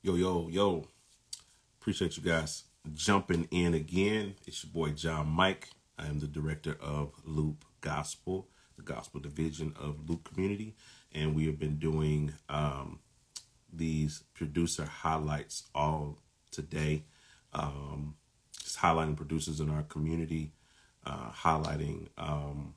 Yo, yo, yo. Appreciate you guys jumping in again. It's your boy John Mike. I am the director of Loop Gospel, the gospel division of Loop Community. And we have been doing um, these producer highlights all today. Um, just highlighting producers in our community, uh, highlighting um,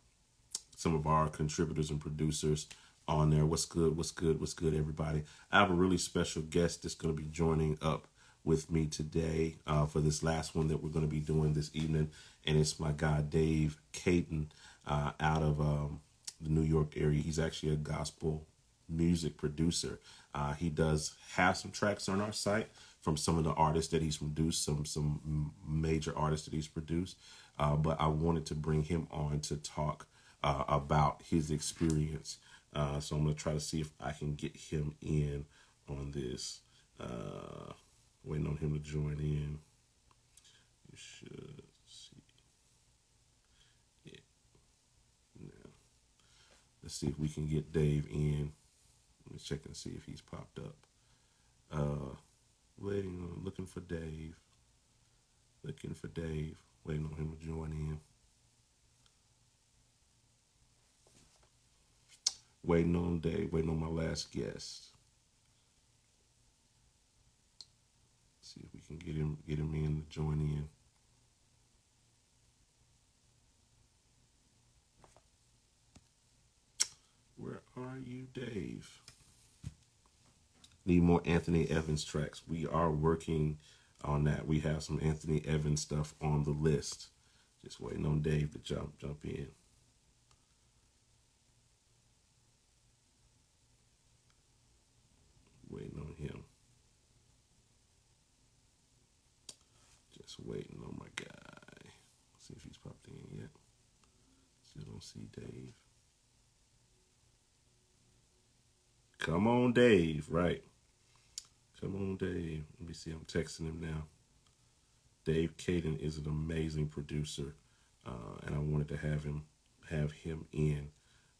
some of our contributors and producers on there. What's good? What's good? What's good, everybody? I have a really special guest that's going to be joining up with me today uh, for this last one that we're going to be doing this evening, and it's my guy Dave Caden uh, out of um, the New York area. He's actually a gospel music producer. Uh, he does have some tracks on our site from some of the artists that he's produced, some some major artists that he's produced. Uh, but I wanted to bring him on to talk uh, about his experience uh, so I'm going to try to see if I can get him in on this. Uh, waiting on him to join in. You should see it now. Let's see if we can get Dave in. Let me check and see if he's popped up. Uh, waiting on, looking for Dave. Looking for Dave. Waiting on him to join in. Waiting on Dave, waiting on my last guest. see if we can get him get him in to join in. Where are you, Dave? Need more Anthony Evans tracks. We are working on that. We have some Anthony Evans stuff on the list. Just waiting on Dave to jump jump in. waiting on him. Just waiting on my guy. See if he's popped in yet. Still don't see Dave. Come on, Dave. Right. Come on, Dave. Let me see. I'm texting him now. Dave Caden is an amazing producer, uh, and I wanted to have him have him in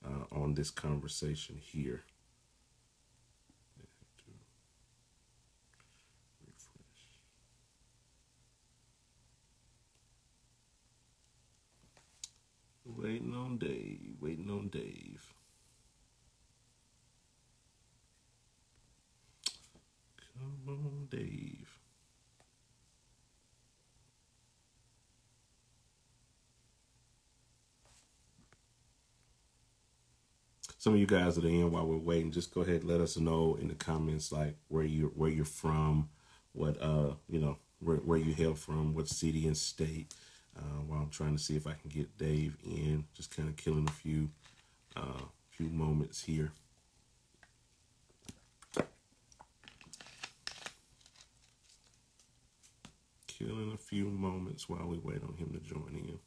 uh, on this conversation here. Waiting on Dave. Waiting on Dave. Come on, Dave. Some of you guys that are in while we're waiting, just go ahead and let us know in the comments like where you where you're from, what uh you know where where you hail from, what city and state uh, while I'm trying to see if I can get Dave in. Just kind of killing a few, uh, few moments here. Killing a few moments while we wait on him to join in.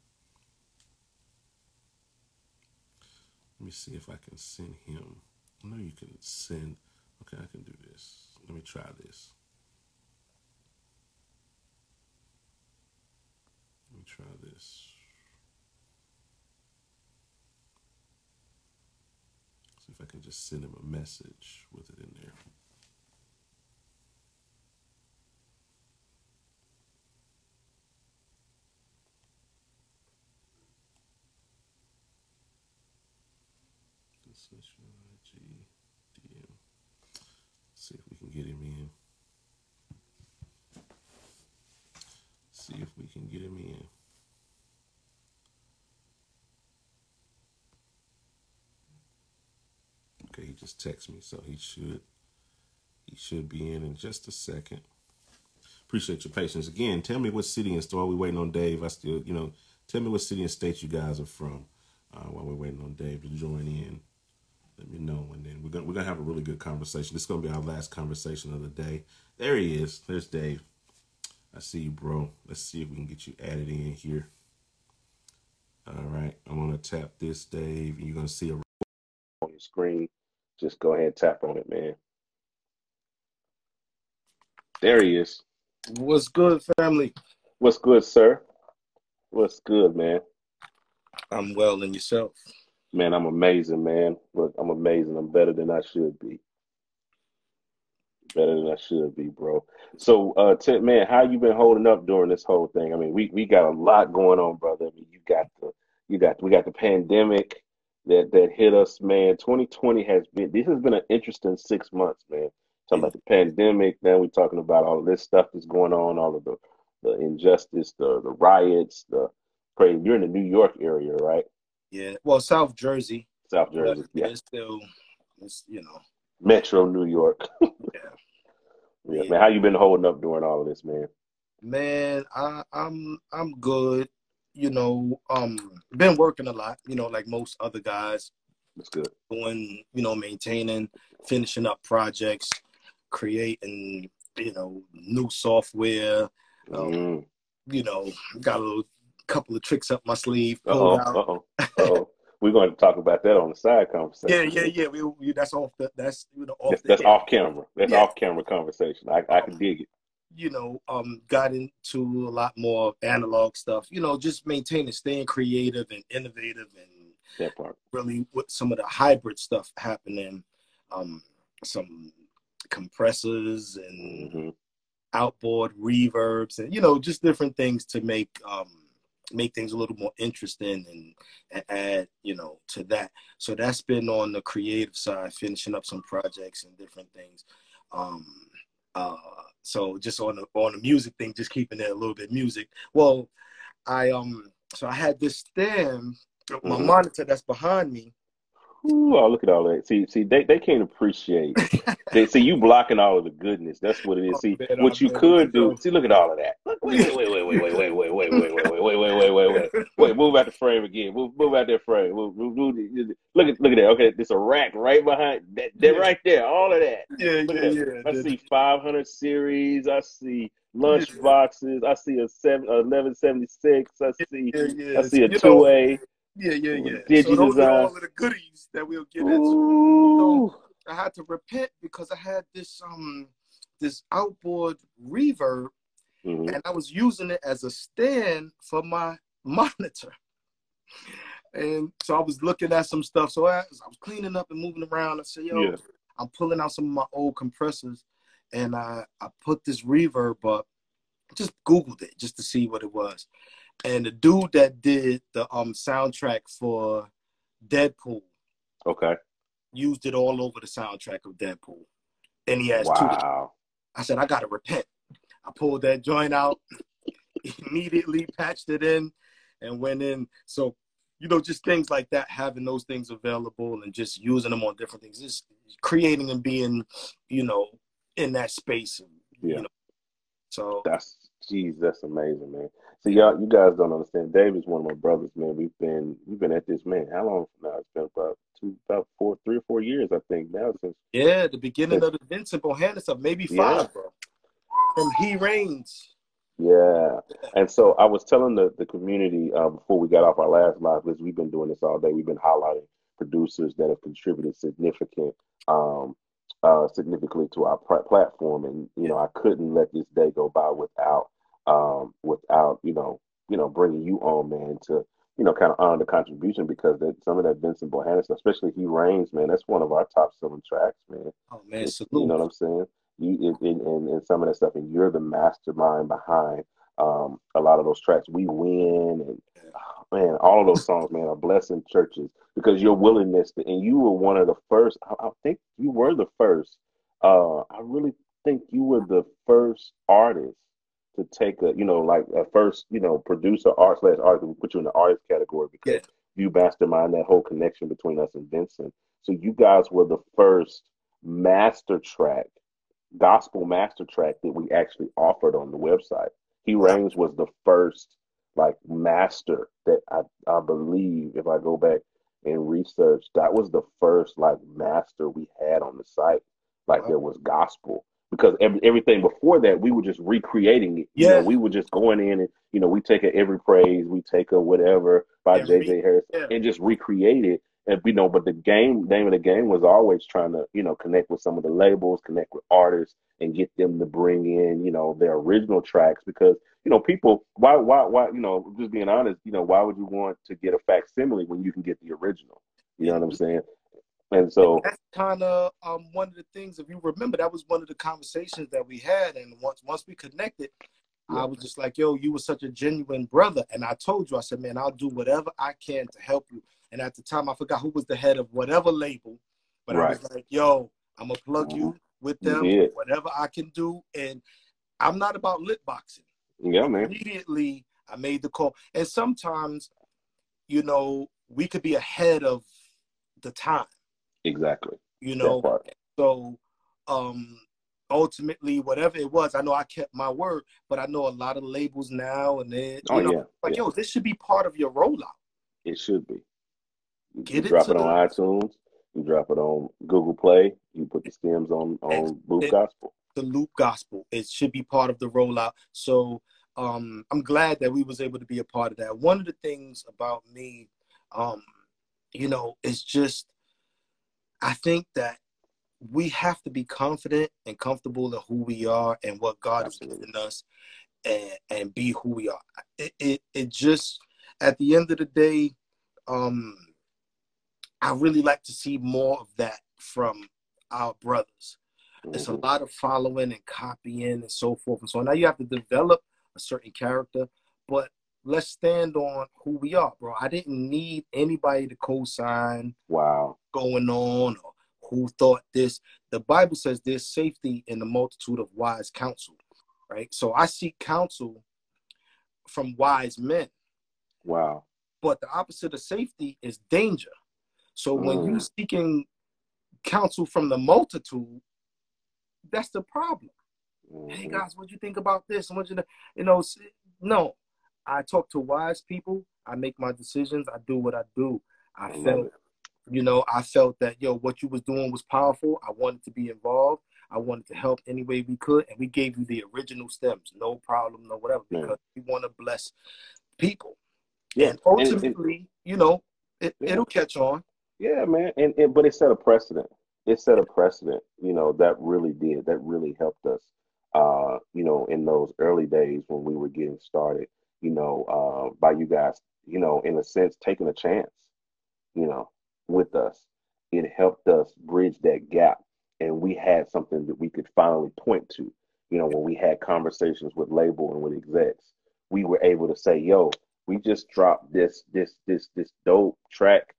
Let me see if I can send him. I know you can send. Okay, I can do this. Let me try this. Try this. See if I can just send him a message with it in there. Your IG DM. See if we can get him in. See if we can get him in. Okay, he just texted me, so he should he should be in in just a second. Appreciate your patience. Again, tell me what city and state. While we waiting on Dave, I still, you know, tell me what city and state you guys are from. Uh, while we're waiting on Dave to join in, let me know, and then we're gonna we're gonna have a really good conversation. This is gonna be our last conversation of the day. There he is. There's Dave. I see you, bro. Let's see if we can get you added in here. All right, I'm gonna tap this, Dave, and you're gonna see a on your screen just go ahead and tap on it, man. There he is. What's good, family? What's good, sir? What's good, man? I'm well, and yourself? Man, I'm amazing, man. Look, I'm amazing. I'm better than I should be. Better than I should be, bro. So, uh, Ted, man, how you been holding up during this whole thing? I mean, we we got a lot going on, brother. I mean, you got the you got we got the pandemic that that hit us, man. 2020 has been this has been an interesting six months, man. Talking about the pandemic, then we're talking about all of this stuff that's going on, all of the the injustice, the the riots, the crazy. You're in the New York area, right? Yeah. Well, South Jersey. South Jersey, yeah. It's still, it's you know. Metro New York. yeah. yeah. Man, how you been holding up during all of this, man? Man, I, I'm I'm good. You know, um, been working a lot. You know, like most other guys. That's good. Doing, you know, maintaining, finishing up projects, creating, you know, new software. Um, Mm. You know, got a little, couple of tricks up my sleeve. Uh pulled oh. Uh oh. Uh oh. We're going to talk about that on the side conversation. yeah, yeah. We, we that's off the that's you know off That's, the that's off camera. That's Yeah. off camera conversation. I I can dig it. You know, um, got into a lot more analog stuff. You know, just maintaining, staying creative and innovative, and That part. really with some of the hybrid stuff happening, um, some compressors and hmm outboard reverbs, and you know, just different things to make um, make things a little more interesting and, and add, you know, to that. So that's been on the creative side, finishing up some projects and different things. Um, uh, so just on the on the music thing, just keeping it a little bit music. Well, I um so I had this stand, my Mhm. monitor that's behind me. Ooh, oh, look at all that. See, see, they, they can't appreciate. They see you blocking all of the goodness. That's what it is. Oh, See, man, what oh, you could know. do. See, look at all of that. Look, wait, wait, wait, wait, wait, wait, wait, wait, wait, wait, wait, wait, wait, wait, wait, wait, move out the frame again. Move, move out that frame. Move, move, move, look at, look at that. Okay, there's a rack right behind that. That Yeah. right there. All of that. Yeah, Look yeah, at yeah. I see 500 series. I see lunch boxes. I see a seven, 1176. I see, yeah, yeah. I see a two A. Yeah, yeah, yeah. so those are all of the goodies that we'll get into. Ooh. I had to repent because I had this um this outboard reverb Mhm. and I was using it as a stand for my monitor. And so I was looking at some stuff. So I, as I was cleaning up and moving around. I said, "Yo, Yeah. I'm pulling out some of my old compressors, and I I put this reverb up. Just Googled it just to see what it was, and the dude that did the um soundtrack for Deadpool Okay. used it all over the soundtrack of Deadpool, and he has two. Wow. I said, I gotta repent. I pulled that joint out, immediately patched it in, and went in. So, you know, just things like that, having those things available and just using them on different things, just creating and being, you know, in that space. Yeah. You know, so That's geez, that's amazing, man. See, y'all, you guys don't understand. Dave is one of my brothers, man. We've been we've been at this man. How long now? It's been about two, about four, three or four years, I think now since. yeah, the beginning of the Vincent Bohanan stuff, maybe five, Yeah. bro. From He Reigns. Yeah, and so I was telling the the community uh, before we got off our last live because we've been doing this all day. We've been highlighting producers that have contributed significant, um, uh, significantly to our pr- platform, and you know I couldn't let this day go by without, um, without you know, you know, bringing you on, man, to you know, kind of honor the contribution because that some of that Vincent Bohanan stuff, especially He Reigns, man, that's one of our top selling tracks, man. Oh man, salute. You know what I'm saying? You it, it, and, and some of that stuff, and you're the mastermind behind um, a lot of those tracks. We win, and oh, man, all of those songs, man, are blessing churches because your willingness to, and you were one of the first. I, I think you were the first. Uh, I really think you were the first artist to take a, you know, like a first, you know, producer, art slash artist. We put you in the artist category because Yeah. you mastermind that whole connection between us and Vincent. So you guys were the first master track, gospel master track that we actually offered on the website. He. Reigns was the first like master that I, I believe if I go back and research, that was the first like master we had on the site. Like Wow. there was gospel. Because every, everything before that, we were just recreating it. You Yeah. know, we were just going in and, you know, we take a every praise, we take a whatever by JJ Harris yeah. and just recreate it and you know but the game name of the game was always trying to you know connect with some of the labels connect with artists and get them to bring in you know their original tracks because you know people why why why you know just being honest you know why would you want to get a facsimile when you can get the original you know what i'm saying And so that's kind of um, one of the things. If you remember, that was one of the conversations that we had, and once once we connected, yeah. I was just like, "Yo, you were such a genuine brother," and I told you, I said, "Man, I'll do whatever I can to help you." And at the time, I forgot who was the head of whatever label, but right. I was like, "Yo, I'm gonna plug mm-hmm. you with them, you whatever I can do." And I'm not about lip boxing. Yeah, man. Immediately, I made the call, and sometimes, you know, we could be ahead of the time. Exactly. You know, so um ultimately whatever it was, I know I kept my word, but I know a lot of labels now and then oh, know, yeah. like yeah. yo, this should be part of your rollout. It should be. You, Get you drop it on the, iTunes, you drop it on Google Play, you put the stems on on Loop Gospel. The Loop Gospel. It should be part of the rollout. So um I'm glad that we was able to be a part of that. One of the things about me, um, you know, is just I think that we have to be confident and comfortable in who we are and what God Absolutely. has given us and, and be who we are. It, it, it just, at the end of the day, um, I really like to see more of that from our brothers. Mm-hmm. It's a mm-hmm. lot of following and copying and so forth and so on. Now you have to develop a certain character, but let's stand on who we are, bro. I didn't need anybody to co-sign. Wow. Going on or who thought this. The Bible says there's safety in the multitude of wise counsel, right? So I seek counsel from wise men. Wow. But the opposite of safety is danger. So when mm. you're seeking counsel from the multitude, that's the problem. Mm-hmm. Hey guys, what do you think about this? And what you you know? No, I talk to wise people. I make my decisions. I do what I do. I, felt you know, I felt that yo, what you was doing was powerful. I wanted to be involved. I wanted to help any way we could, and we gave you the original stems, no problem, no whatever, because we want to bless people. Yeah, and ultimately, and, and, you know, it, yeah. it'll catch on. Yeah, man, and, and but it set a precedent. It set a precedent. You know, that really did. That really helped us. Uh, you know, in those early days when we were getting started. You know, uh, by you guys, you know, in a sense, taking a chance. You know, with us. It helped us bridge that gap. And we had something that we could finally point to. You know, when we had conversations with label and with execs, we were able to say, yo, we just dropped this, this, this, this dope track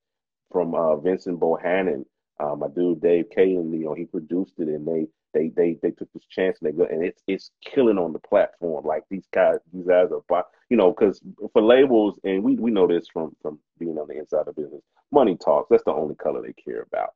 from uh, Vincent Bohanan. Uh, my dude Dave Kalen, you know, he produced it and they they they they took this chance and they go and it's it's killing on the platform. Like these guys, these guys are, you know, because for labels and we we know this from from being on the inside of business money talks. That's the only color they care about.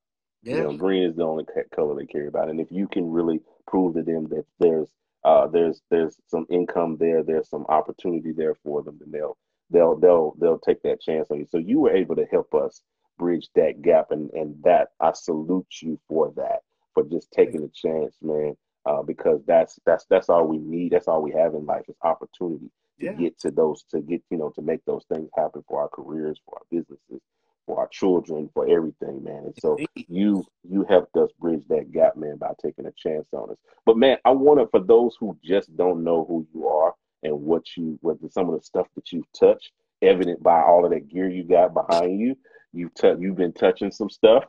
Yeah. You know, green is the only color they care about. And if you can really prove to them that there's uh, there's there's some income there, there's some opportunity there for them, then they'll they'll they'll they'll take that chance on you. So you were able to help us bridge that gap, and and that I salute you for that, for just taking a chance, man. Uh, because that's that's that's all we need. That's all we have in life is opportunity to yeah. get to those to get you know to make those things happen for our careers, for our businesses, for our children, for everything, man. And so you you helped us bridge that gap, man, by taking a chance on us. But man, I want to for those who just don't know who you are and what you what some of the stuff that you've touched, evident by all of that gear you got behind you. You've t- you've been touching some stuff.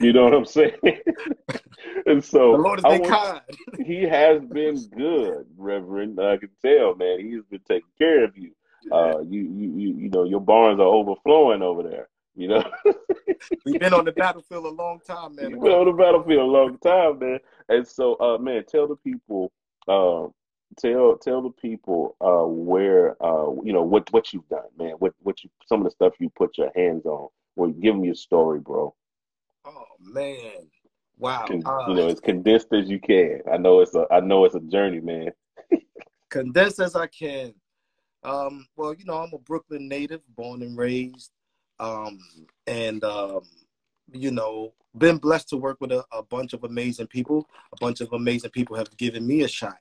You know what I'm saying? and so the Lord has been kind. he has been good, Reverend. I can tell, man. He's been taking care of you. Uh, you, you, you, you know, your barns are overflowing over there. You know, we've been on the battlefield a long time, man. We've been on the battlefield a long time, man. And so, uh, man, tell the people, uh, tell tell the people uh, where, uh, you know, what what you've done, man. What what you some of the stuff you put your hands on. Well, give me your story, bro. Oh man, wow. Con- uh, you know, as condensed as you can. I know it's a I know it's a journey, man. condensed as I can. Um, well, you know, I'm a Brooklyn native, born and raised um, and um, you know been blessed to work with a, a, bunch of amazing people a bunch of amazing people have given me a shot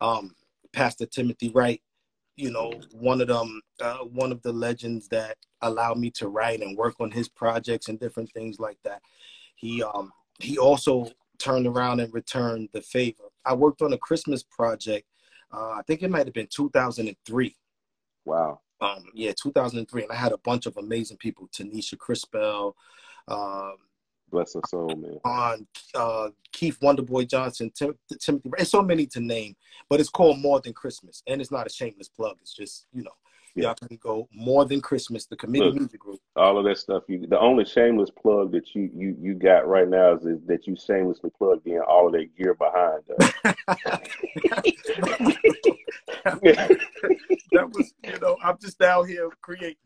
um, pastor timothy wright you know one of them uh, one of the legends that allowed me to write and work on his projects and different things like that. He um he also turned around and returned the favor. I worked on a christmas project uh, i think it might have been 2003 wow. Um, yeah, 2003, and I had a bunch of amazing people: Tanisha Crispell, um, Bless her soul, man. On uh, Keith Wonderboy Johnson, Tim- Timothy. It's so many to name, but it's called More Than Christmas, and it's not a shameless plug. It's just you know, Yeah. y'all can go More Than Christmas, the committee Look. music group. All of that stuff. You, the only shameless plug that you you you got right now is, is that you shamelessly plugged in all of that gear behind us. that was, you know, I'm just down here creating.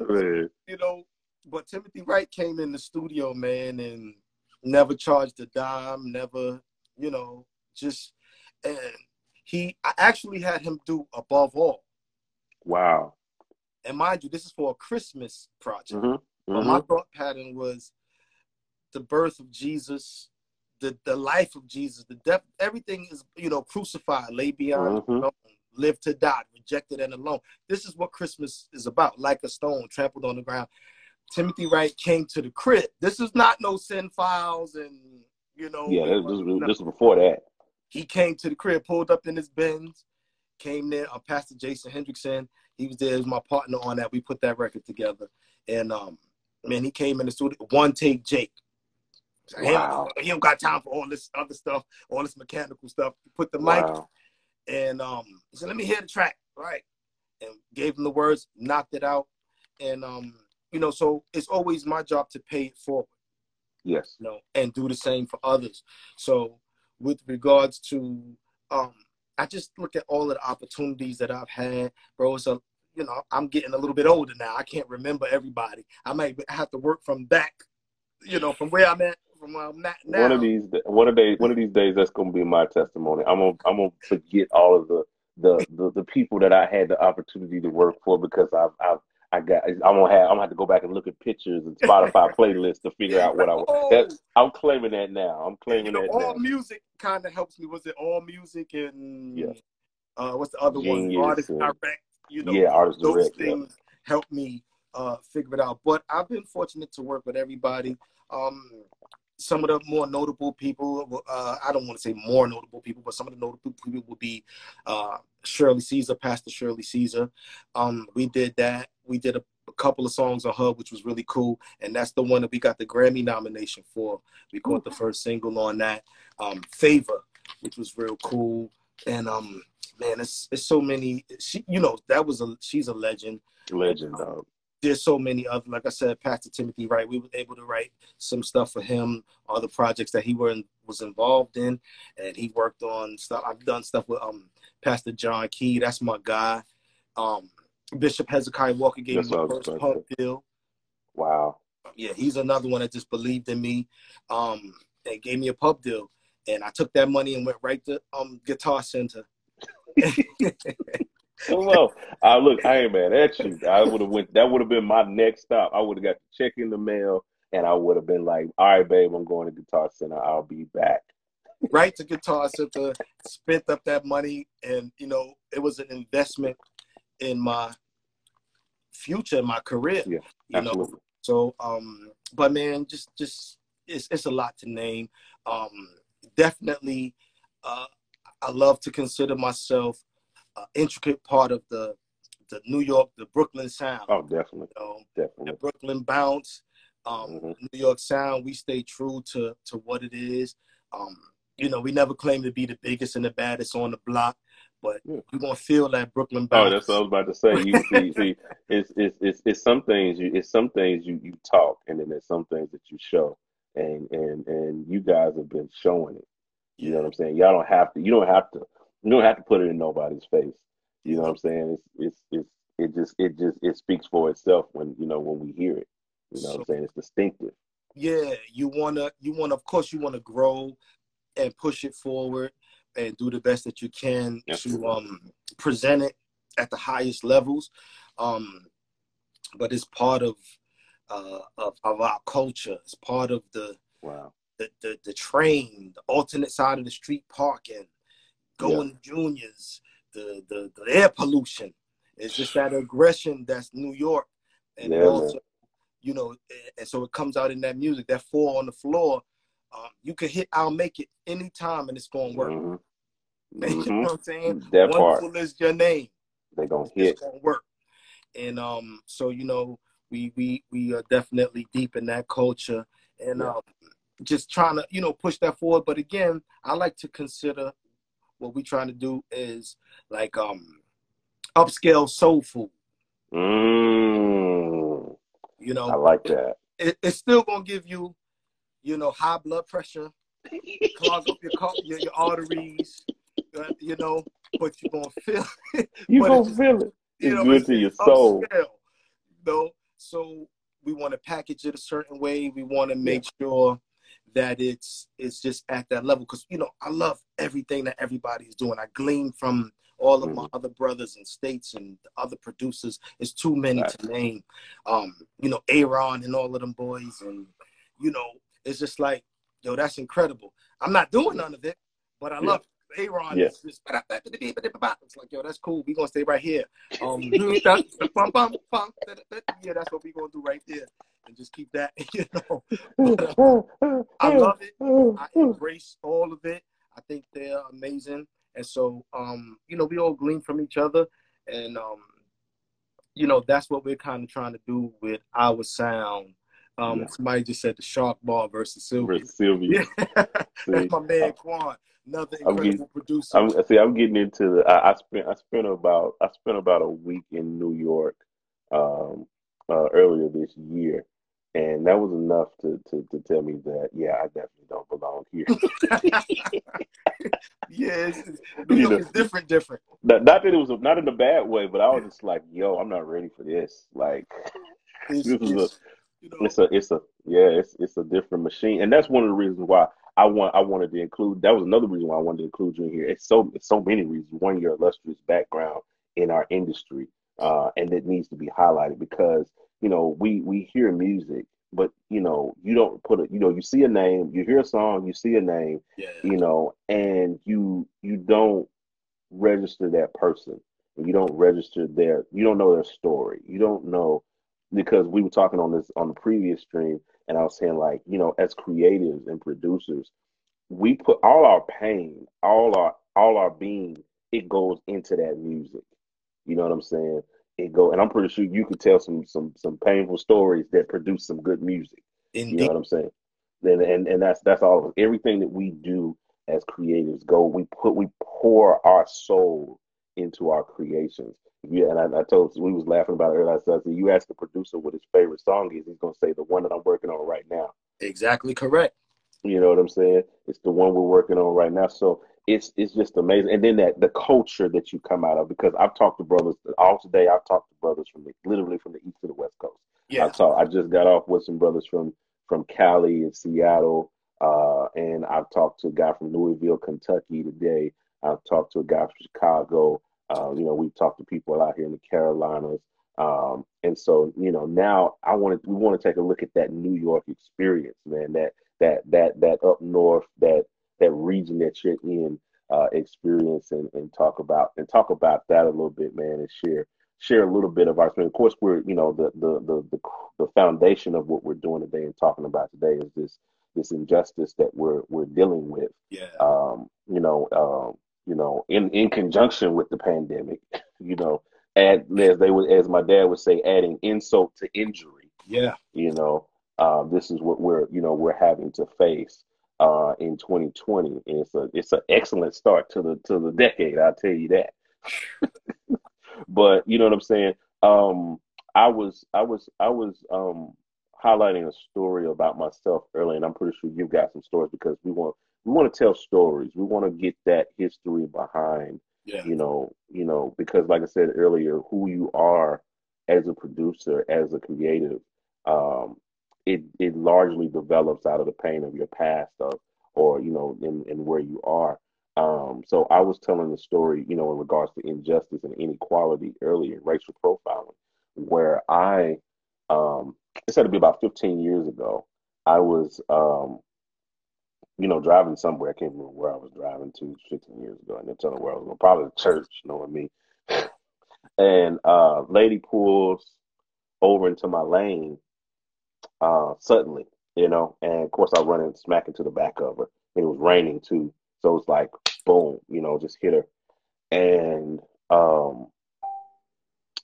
Man, you know, but Timothy Wright came in the studio, man, and never charged a dime, never, you know, just and he I actually had him do above all. wow. And mind you, this is for a Christmas project. hmm But my thought pattern was the birth of Jesus, the the life of Jesus, the death, everything is, you know, crucified, laid beyond, Mhm. know, live to die, rejected and alone. This is what Christmas is about, like a stone trampled on the ground. Timothy Wright came to the crib. This is not no sin files and you know. Yeah, this, no. this was before that. he came to the crib, pulled up in his Benz, came there. Uh, Pastor Jason Hendrickson, he was there, he was my partner on that. We put that record together, and um, man, he came in the studio, one take Jake. Wow. He don't got time for all this other stuff, all this mechanical stuff. He put the mic and um, he said, "Let me hear the track." Right, and gave him the words, knocked it out, and um, you know, so it's always my job to pay it forward Yes. you know, and do the same for others. So, with regards to, um, I just look at all of the opportunities that I've had, bro. It's a, you know, I'm getting a little bit older now. I can't remember everybody. I might have to work from back, you know, from where I'm at, from where I'm at now. One of these, one of days, one of these days, that's gonna be my testimony. I'm gonna, I'm gonna forget all of the, the, the, the people that I had the opportunity to work for because I've, I've, I got, I'm gonna have, I'm gonna have to go back and look at pictures and Spotify playlists to figure out what I. Oh, That, I'm claiming that now. I'm you claiming know, that all now. music kind of helps me. Was it all music and Yeah. uh, what's the other one? Genius Artist and- direct. You know, yeah, artist those direct. Yeah. things help me uh, figure it out. But I've been fortunate to work with everybody. Um, some of the more notable people, uh, I don't want to say more notable people, but some of the notable people would be uh, Shirley Caesar, Pastor Shirley Caesar. Um, we did that. We did a, a couple of songs on her, which was really cool. And that's the one that we got the Grammy nomination for. We caught the first single on that. Um, Favor, which was real cool. And um, man, it's, it's so many. She, you know, that was a she's a legend Legend, dog. there's so many other like I said, Pastor Timothy Wright. We were able to write some stuff for him, other projects that he were in, was involved in, and he worked on stuff. I've done stuff with um Pastor John Kee. That's my guy. Um, Bishop Hezekiah Walker gave That's me my first pump deal. Wow. Yeah, he's another one that just believed in me, um, and gave me a pub deal. And I took that money and went right to um Guitar Center. Well, I look, I ain't mad at you. I would have went. That would have been my next stop. I would have got the check in the mail, and I would have been like, "All right, babe, I'm going to Guitar Center. I'll be back." right to Guitar Center, spent up that money, and you know it was an investment in my future, in my career. Yeah, you know. So, um, but man, just just it's it's a lot to name. Um, definitely, uh, I love to consider myself an intricate part of the the New York, the Brooklyn sound. Oh, definitely, You know, definitely. the Brooklyn bounce, um, Mhm. New York sound. We stay true to to what it is. Um, you know, we never claim to be the biggest and the baddest on the block, but Yeah. we're gonna feel that Brooklyn Oh, that's what I was about to say. You see, see, it's it's it's it's some things you it's some things you you talk, and then there's some things that you show, and and and you guys have been showing it. You know what I'm saying? Y'all don't have to. You don't have to. You don't have to put it in nobody's face. You know what I'm saying? It's it's it's it just it just it speaks for itself when you know when we hear it. You know what I'm saying? It's distinctive. yeah you want to you want to of course you want to grow and push it forward and do the best that you can to um present it at the highest levels. Um but it's part of uh of, of our culture. It's part of the Wow. the, the the train the alternate side of the street parking going juniors the, the the air pollution. It's just that aggression that's new york and Yeah, man. also you know and so it comes out in that music that four on the floor um, you can hit i'll make it anytime and it's gonna work Mhm. you know what i'm saying That part is your name they gonna it's hit. gonna work and um so you know we we we are definitely deep in that culture and Yeah. um just trying to, you know, push that forward. But again, I like to consider what we're trying to do is like um upscale soul food. Mm, You know, I like that. it, it's still gonna give you, you know, high blood pressure, clog up your your, your arteries, uh, you know, but you're gonna feel it. You but gonna feel it. you It's know, good to your soul. upscale, you know, so we want to package it a certain way. We want to make sure that it's it's just at that level because you know I love everything that everybody's doing. I glean from all of my Mm-hmm. other brothers and states and other producers. It's too many to name. Um, you know, Aaron and all of them boys, and you know, it's just like, yo, that's incredible. I'm not doing none of it, but I Yeah. love Aaron. Yeah. It's it's like, yo, that's cool. We're gonna stay right here. Um, yeah, that's what we're gonna do right there, and just keep that. You know, But, uh, I love it. I embrace all of it. I think they're amazing, and so um, you know, we all glean from each other, and um, you know, that's what we're kind of trying to do with our sound. Um, Yeah. somebody just said the shark ball versus Sylvia. Versus Sylvia. Yeah, that's my man Quan, another I'm getting- incredible producer. I'm see. I'm getting into the. I, I spent. I spent about. I spent about a week in New York, um, uh, earlier this year, and that was enough to, to to tell me that yeah, I definitely don't belong here. yeah, it's, it's, New York is different, different. not, not that it was not in a bad way, but I was just like, yo, I'm not ready for this. Like, It's, This is a- you know, it's a it's a yeah, it's it's a different machine, and that's one of the reasons why I want I wanted to include. That was another reason why I wanted to include you in here. It's so it's so many reasons. One, your illustrious background in our industry, uh, and it needs to be highlighted because you know we we hear music, but you know you don't put it. You know you see a name, you hear a song, you see a name, yeah, you know, and you you don't register that person. You don't register their you don't know their story. You don't know because we were talking on this on the previous stream and I was saying like, you know, as creatives and producers, we put all our pain, all our all our being, it goes into that music. You know what I'm saying? It go and I'm pretty sure you could tell some some some painful stories that produce some good music. You know what I'm saying? Then and and that's that's all of it. Everything that we do as creatives go. We put we pour our soul into our creations. Yeah, and I, I told we was laughing about it earlier. I said, you ask the producer what his favorite song is, he's gonna say the one that I'm working on right now. Exactly correct. You know what I'm saying? It's the one we're working on right now. So it's it's just amazing. And then that the culture that you come out of because I've talked to brothers all today. I've talked to brothers from the, literally from the east to the west coast. Yeah. I saw. I just got off with some brothers from from Cali and Seattle, uh, and I've talked to a guy from Louisville, Kentucky today. I've talked to a guy from Chicago. Uh, you know, we've talked to people out here in the Carolinas, um, and so you know now I want to we want to take a look at that New York experience, man. That that that that up north, that that region that you're in, uh, experience, and, and talk about and talk about that a little bit, man, and share share a little bit of our experience. Of course, we're you know the the the the, the foundation of what we're doing today and talking about today is this this injustice that we're we're dealing with. yeah, Um, you know, um, you know, in in conjunction with the pandemic, you know, add as they would as my dad would say, adding insult to injury. yeah. You know, um, this is what we're you know we're having to face uh, in 2020. And it's a it's an excellent start to the to the decade. I'll tell you that. but you know what I'm saying. Um, I was I was I was um, highlighting a story about myself earlier, and I'm pretty sure you've got some stories because we want we want to tell stories. We want to get that history behind Yeah, you know, you know, because like I said earlier, who you are as a producer, as a creative, um, it it largely develops out of the pain of your past of or you know, in, in where you are. Um, so I was telling the story, you know, in regards to injustice and inequality earlier, racial profiling, where I um it's had to be about 15 years ago. I was um you know, driving somewhere. I can't remember where I was driving to 15 years ago, and they're telling where I was going. Probably the church, knowing me. and uh, lady pulls over into my lane uh, suddenly, you know, and of course I run and smack into the back of her. It was raining too, so it's like boom, you know, just hit her. And um,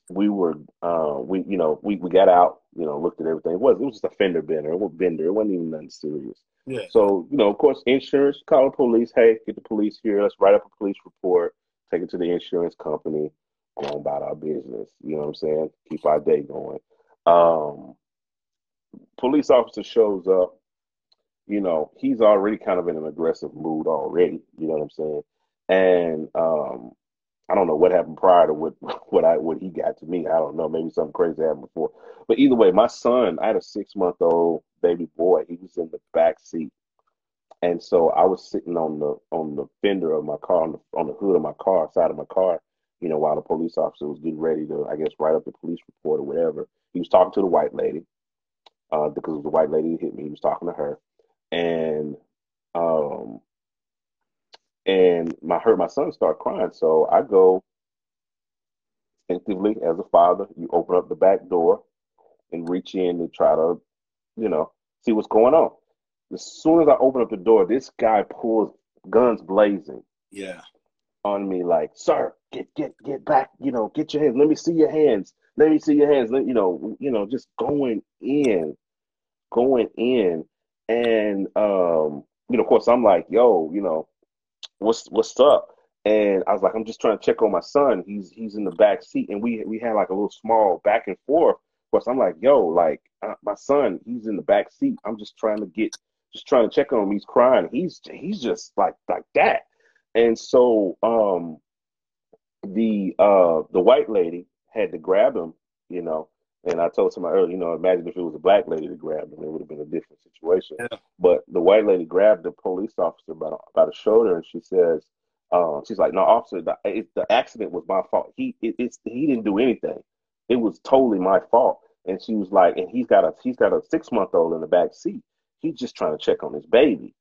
we were uh, we you know we, we got out you know looked at everything. It was it was just a fender bender. It was bender. It wasn't even nothing serious. Yeah. so you know of course insurance call the police. Hey get the police here. Let's write up a police report take it to the insurance company go on about our business. You know what I'm saying? Keep our day going. Um police officer shows up. You know he's already kind of in an aggressive mood already. You know what I'm saying? And um I don't know what happened prior to what what I what he got to me. I don't know. Maybe something crazy happened before. But either way, my son, I had a six month old baby boy. He was in the back seat, and so I was sitting on the on the fender of my car, on the on the hood of my car, side of my car. You know, while the police officer was getting ready to, I guess, write up the police report or whatever. He was talking to the white lady, uh, because it was the white lady that hit me. He was talking to her, and um, and my heard my son start crying. So I go instinctively as a father, you open up the back door and reach in and try to, you know, see what's going on. As soon as I open up the door, this guy pulls guns blazing Yeah. on me like, sir, get get get back, you know, get your hands. Let me see your hands. Let me see your hands. Let, you know, you know, just going in, going in. And um, you know, of course I'm like, yo, you know, what's what's up? And I was like, I'm just trying to check on my son. He's he's in the back seat, and we we had like a little small back and forth. Of course, I'm like, yo, like uh, my son, he's in the back seat. I'm just trying to get, just trying to check on him. He's crying. He's he's just like like that. And so um, the uh the white lady had to grab him, you know. And I told somebody earlier, you know, imagine if it was a black lady that grabbed him, it would have been a different situation. Yeah. But the white lady grabbed the police officer by, by the shoulder and she says, um, she's like, no, officer, the, it, the accident was my fault. He it, it's he didn't do anything. It was totally my fault. And she was like, and he's got a he's got a six month old in the back seat. He's just trying to check on his baby.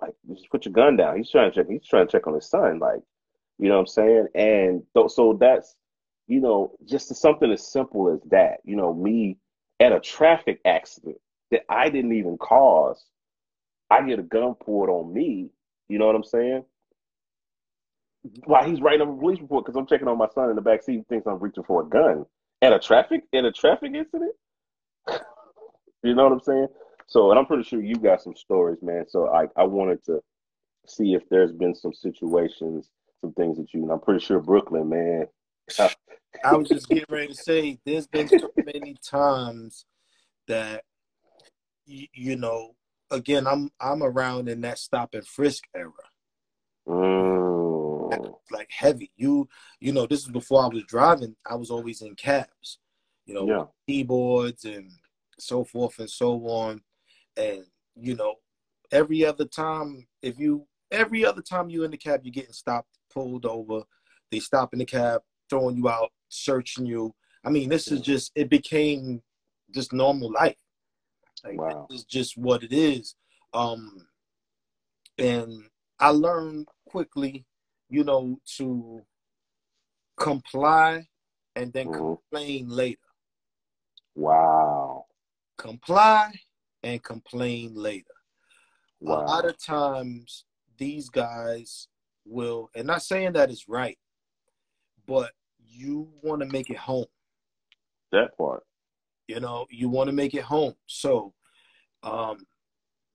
Like, just put your gun down. He's trying to check. He's trying to check on his son. Like, you know what I'm saying? And so that's you know just something as simple as that. You know, me at a traffic accident that I didn't even cause. I get a gun pulled on me. You know what I'm saying? Mm-hmm. While he's writing up a police report because I'm checking on my son in the back seat, he thinks I'm reaching for a gun at a traffic at a traffic incident. you know what I'm saying? So, and I'm pretty sure you got some stories, man. So, I I wanted to see if there's been some situations, some things that you. And I'm pretty sure Brooklyn, man. I was just getting ready to say, there's been so many times that you, you know, again, I'm I'm around in that stop and frisk era, Mm, like heavy. You you know, this is before I was driving. I was always in cabs, you know, yeah. keyboards and so forth and so on. And you know, every other time, if you every other time you in the cab, you're getting stopped, pulled over. They stop in the cab, throwing you out, searching you. I mean, this is just it became just normal life. Like Wow. this is just what it is. Um, and I learned quickly, you know, to comply and then Mhm. complain later. Wow. Comply and complain later. A lot of times these guys will, and not saying that is right, but you want to make it home. That part. You know, you want to make it home. So um,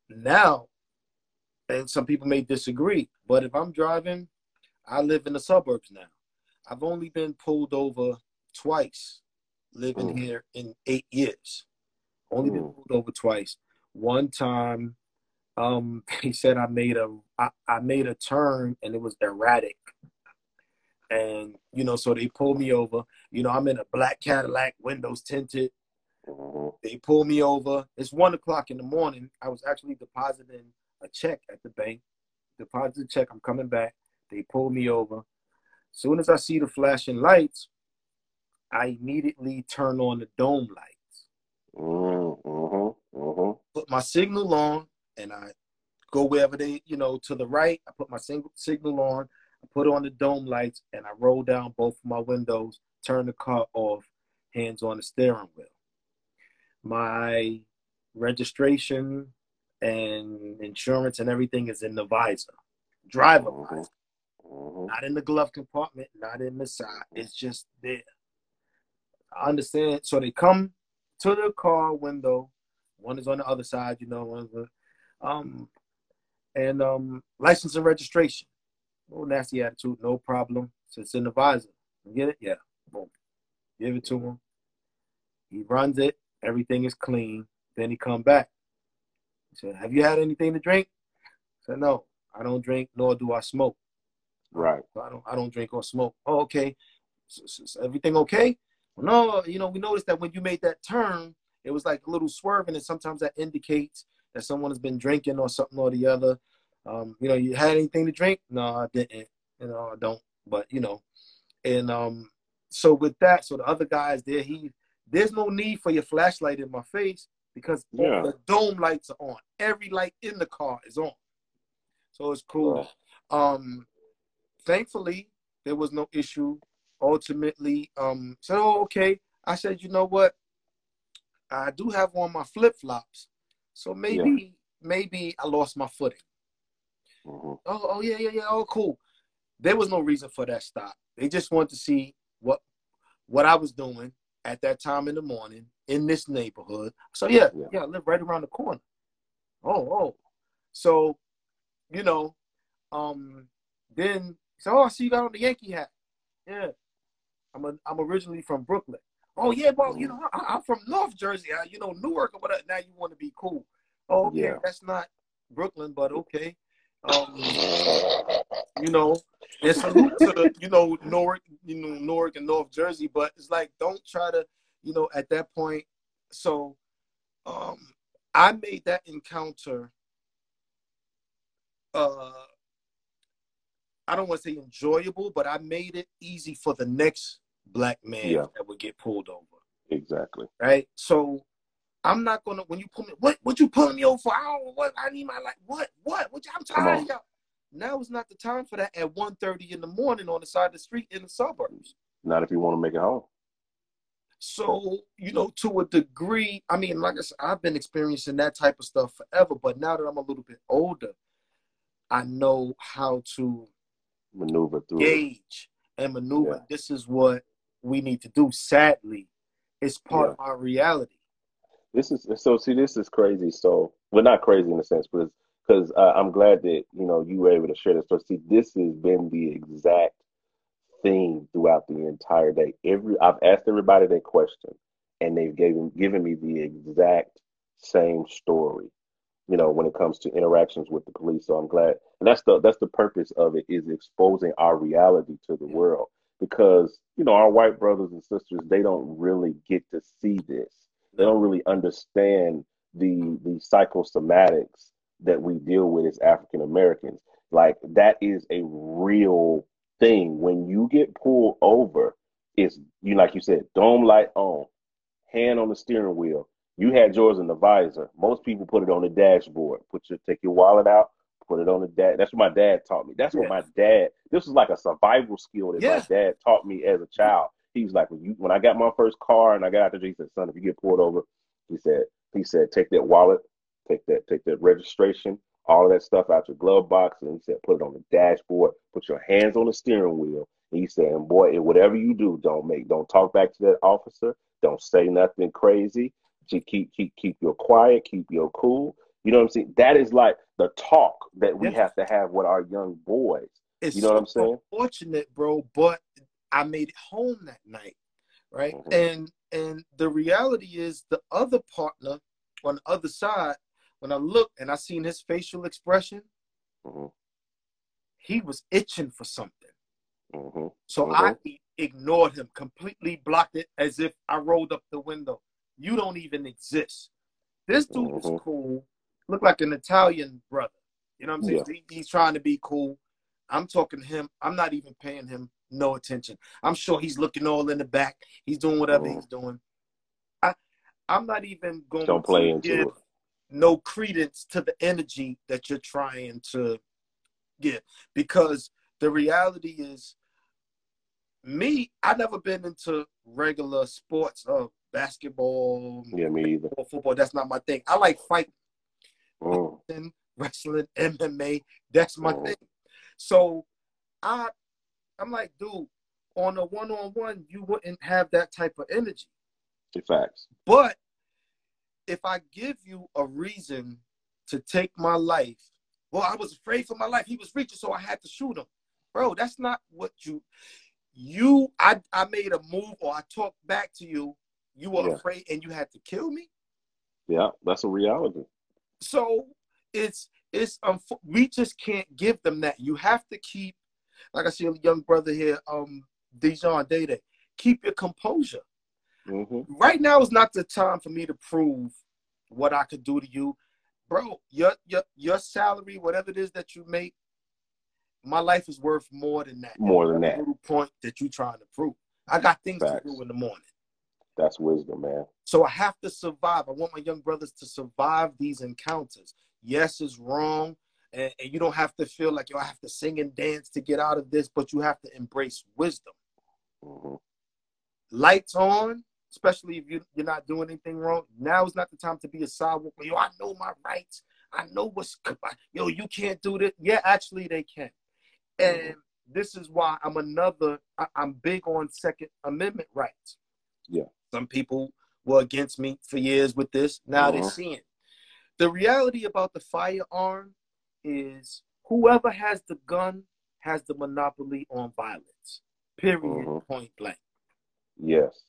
now, and some people may disagree, but if I'm driving, I live in the suburbs now. I've only been pulled over twice living Mm. here in eight years. Only been Mm. pulled over twice. One time, um, he said I made a I, I made a turn and it was erratic. And you know, so they pulled me over. You know, I'm in a black Cadillac, windows tinted. Mhm. They pulled me over. It's one o'clock in the morning. I was actually depositing a check at the bank. Deposit the check. I'm coming back. They pulled me over. Soon as I see the flashing lights, I immediately turn on the dome lights. Mm, mhm. Mhm. Put my signal on, and I go wherever they, you know, to the right. I put my single signal on. I put on the dome lights, and I roll down both of my windows. Turn the car off. Hands on the steering wheel. My registration and insurance and everything is in the visor, driver Mhm. visor, Mhm. not in the glove compartment, not in the side. It's just there. I understand. So they come to the car window. One is on the other side, you know. Um, and um, license and registration. No nasty attitude, no problem. So it's in the visor. You get it? Yeah. Boom. Give it to him. He runs it. Everything is clean. Then he come back. He said, "Have you had anything to drink?" I said, "No, I don't drink, nor do I smoke." Right. So I don't. I don't drink or smoke. Oh, okay. So, so, so everything okay? Well, no, you know, we noticed that when you made that turn, it was like a little swerving, and sometimes that indicates that someone has been drinking or something or the other. Um, you know, you had anything to drink? No, I didn't. You know, I don't. But you know, and um, so with that, so the other guys there, he there's no need for your flashlight in my face because Yeah. the dome lights are on. Every light in the car is on. So it's cool. Um, thankfully, there was no issue. Ultimately, um, said, "Oh, okay." I said, "You know what? I do have on my flip flops, so maybe, maybe I lost my footing." Mhm. Oh, oh yeah, yeah, yeah. Oh, cool. There was no reason for that stop. They just wanted to see what what I was doing at that time in the morning in this neighborhood. So yeah, Yeah. yeah, I live right around the corner. Oh, oh. So, you know, um, then so oh, I see you got on the Yankee hat. Yeah, I'm a, I'm originally from Brooklyn. Oh yeah, well, you know, I, I'm from North Jersey. I, you know, Newark or whatever. Now you want to be cool. Oh, okay, Yeah. that's not Brooklyn, but okay. Um, you know, and salute to you know Newark, you know Newark and North Jersey, but it's like don't try to, you know, at that point. So, um, I made that encounter. Uh, I don't want to say enjoyable, but I made it easy for the next black man Yeah. that would get pulled over. Exactly. Right. So I'm not gonna when you pull me what what you pulling me over for? I don't what I need my life. What what what I'm Come tired of y'all. Now is not the time for that at 1.30 in the morning on the side of the street in the suburbs. Not if you want to make it home. So, you know, to a degree, I mean, like I said, I've been experiencing that type of stuff forever, but now that I'm a little bit older, I know how to Maneuver through it. gauge and maneuver. Yeah. This is what we need to do. Sadly, it's part of our reality. This is so. See, this is crazy. So, well, not crazy in a sense, but because uh, I'm glad that you know you were able to share this. So, see, this has been the exact theme throughout the entire day. Every I've asked everybody that question, and they've given given me the exact same story. You know, when it comes to interactions with the police. So I'm glad, and that's the that's the purpose of it is exposing our reality to the world because you know our white brothers and sisters they don't really get to see this. They don't really understand the the psychosomatics that we deal with as African Americans. Like that is a real thing. When you get pulled over, it's you like you said, dome light on, hand on the steering wheel. You had yours in the visor. Most people put it on the dashboard. Put your take your wallet out, put it on the dash. That's what my dad taught me. That's what Yeah. my dad. This was like a survival skill that Yeah. my dad taught me as a child. He was like, when you when I got my first car and I got out there, he said, son, if you get pulled over, he said, he said, take that wallet, take that, take that registration, all of that stuff out your glove box, and he said, put it on the dashboard, put your hands on the steering wheel. And he said, and boy, whatever you do, don't make, don't talk back to that officer, don't say nothing crazy. Just keep, keep, keep your quiet, keep your cool. You know what I'm saying? That is like the talk that we Yeah. have to have with our young boys. It's You know what I'm saying? Fortunate, bro, but I made it home that night, right? Mhm. And and the reality is the other partner on the other side, when I looked and I seen his facial expression, Mhm. he was itching for something. Mhm. So I i- ignored him, completely blocked it as if I rolled up the window. You don't even exist. This dude Mhm. is cool. Look like an Italian brother. You know what I'm saying? Yeah. He- he's trying to be cool. I'm talking to him. I'm not even paying him no attention. I'm sure he's looking all in the back. He's doing whatever Mhm. he's doing. I, I'm not even going Don't play to into give it. no credence to the energy that you're trying to get because the reality is me I've never been into regular sports of basketball Yeah, me either. football that's not my thing i like fighting Mm. wrestling mma that's my Mhm. thing so i i'm like dude on a one on one, you wouldn't have that type of energy. Facts. But if I give you a reason to take my life, well, I was afraid for my life. He was reaching, so I had to shoot him. Bro, that's not what you you I I made a move or I talked back to you. You were Yeah. afraid and you had to kill me. Yeah, that's a reality. So it's it's unfo- we just can't give them that. You have to keep, like I see a young brother here, um, Dijon Day Keep your composure. hmm Right now is not the time for me to prove what I could do to you, bro. Your your your salary, whatever it is that you make, my life is worth more than that. More than that. little point that you're trying to prove. I got things Facts. to do in the morning. That's wisdom, man. So I have to survive. I want my young brothers to survive these encounters. Yes, it's wrong. And, and you don't have to feel like, yo, I have to sing and dance to get out of this, but you have to embrace wisdom. hmm Lights on, especially if you, you're not doing anything wrong. Now is not the time to be a sidewalk. Yo, I know my rights. I know what's, yo, you can't do this. Yeah, actually, they can. And this is why I'm another, I, I'm big on Second Amendment rights. Yeah. Some people were against me for years with this. Now they're Mhm. seeing. The reality about the firearm is whoever has the gun has the monopoly on violence. Period. Mhm. Point blank. Yes.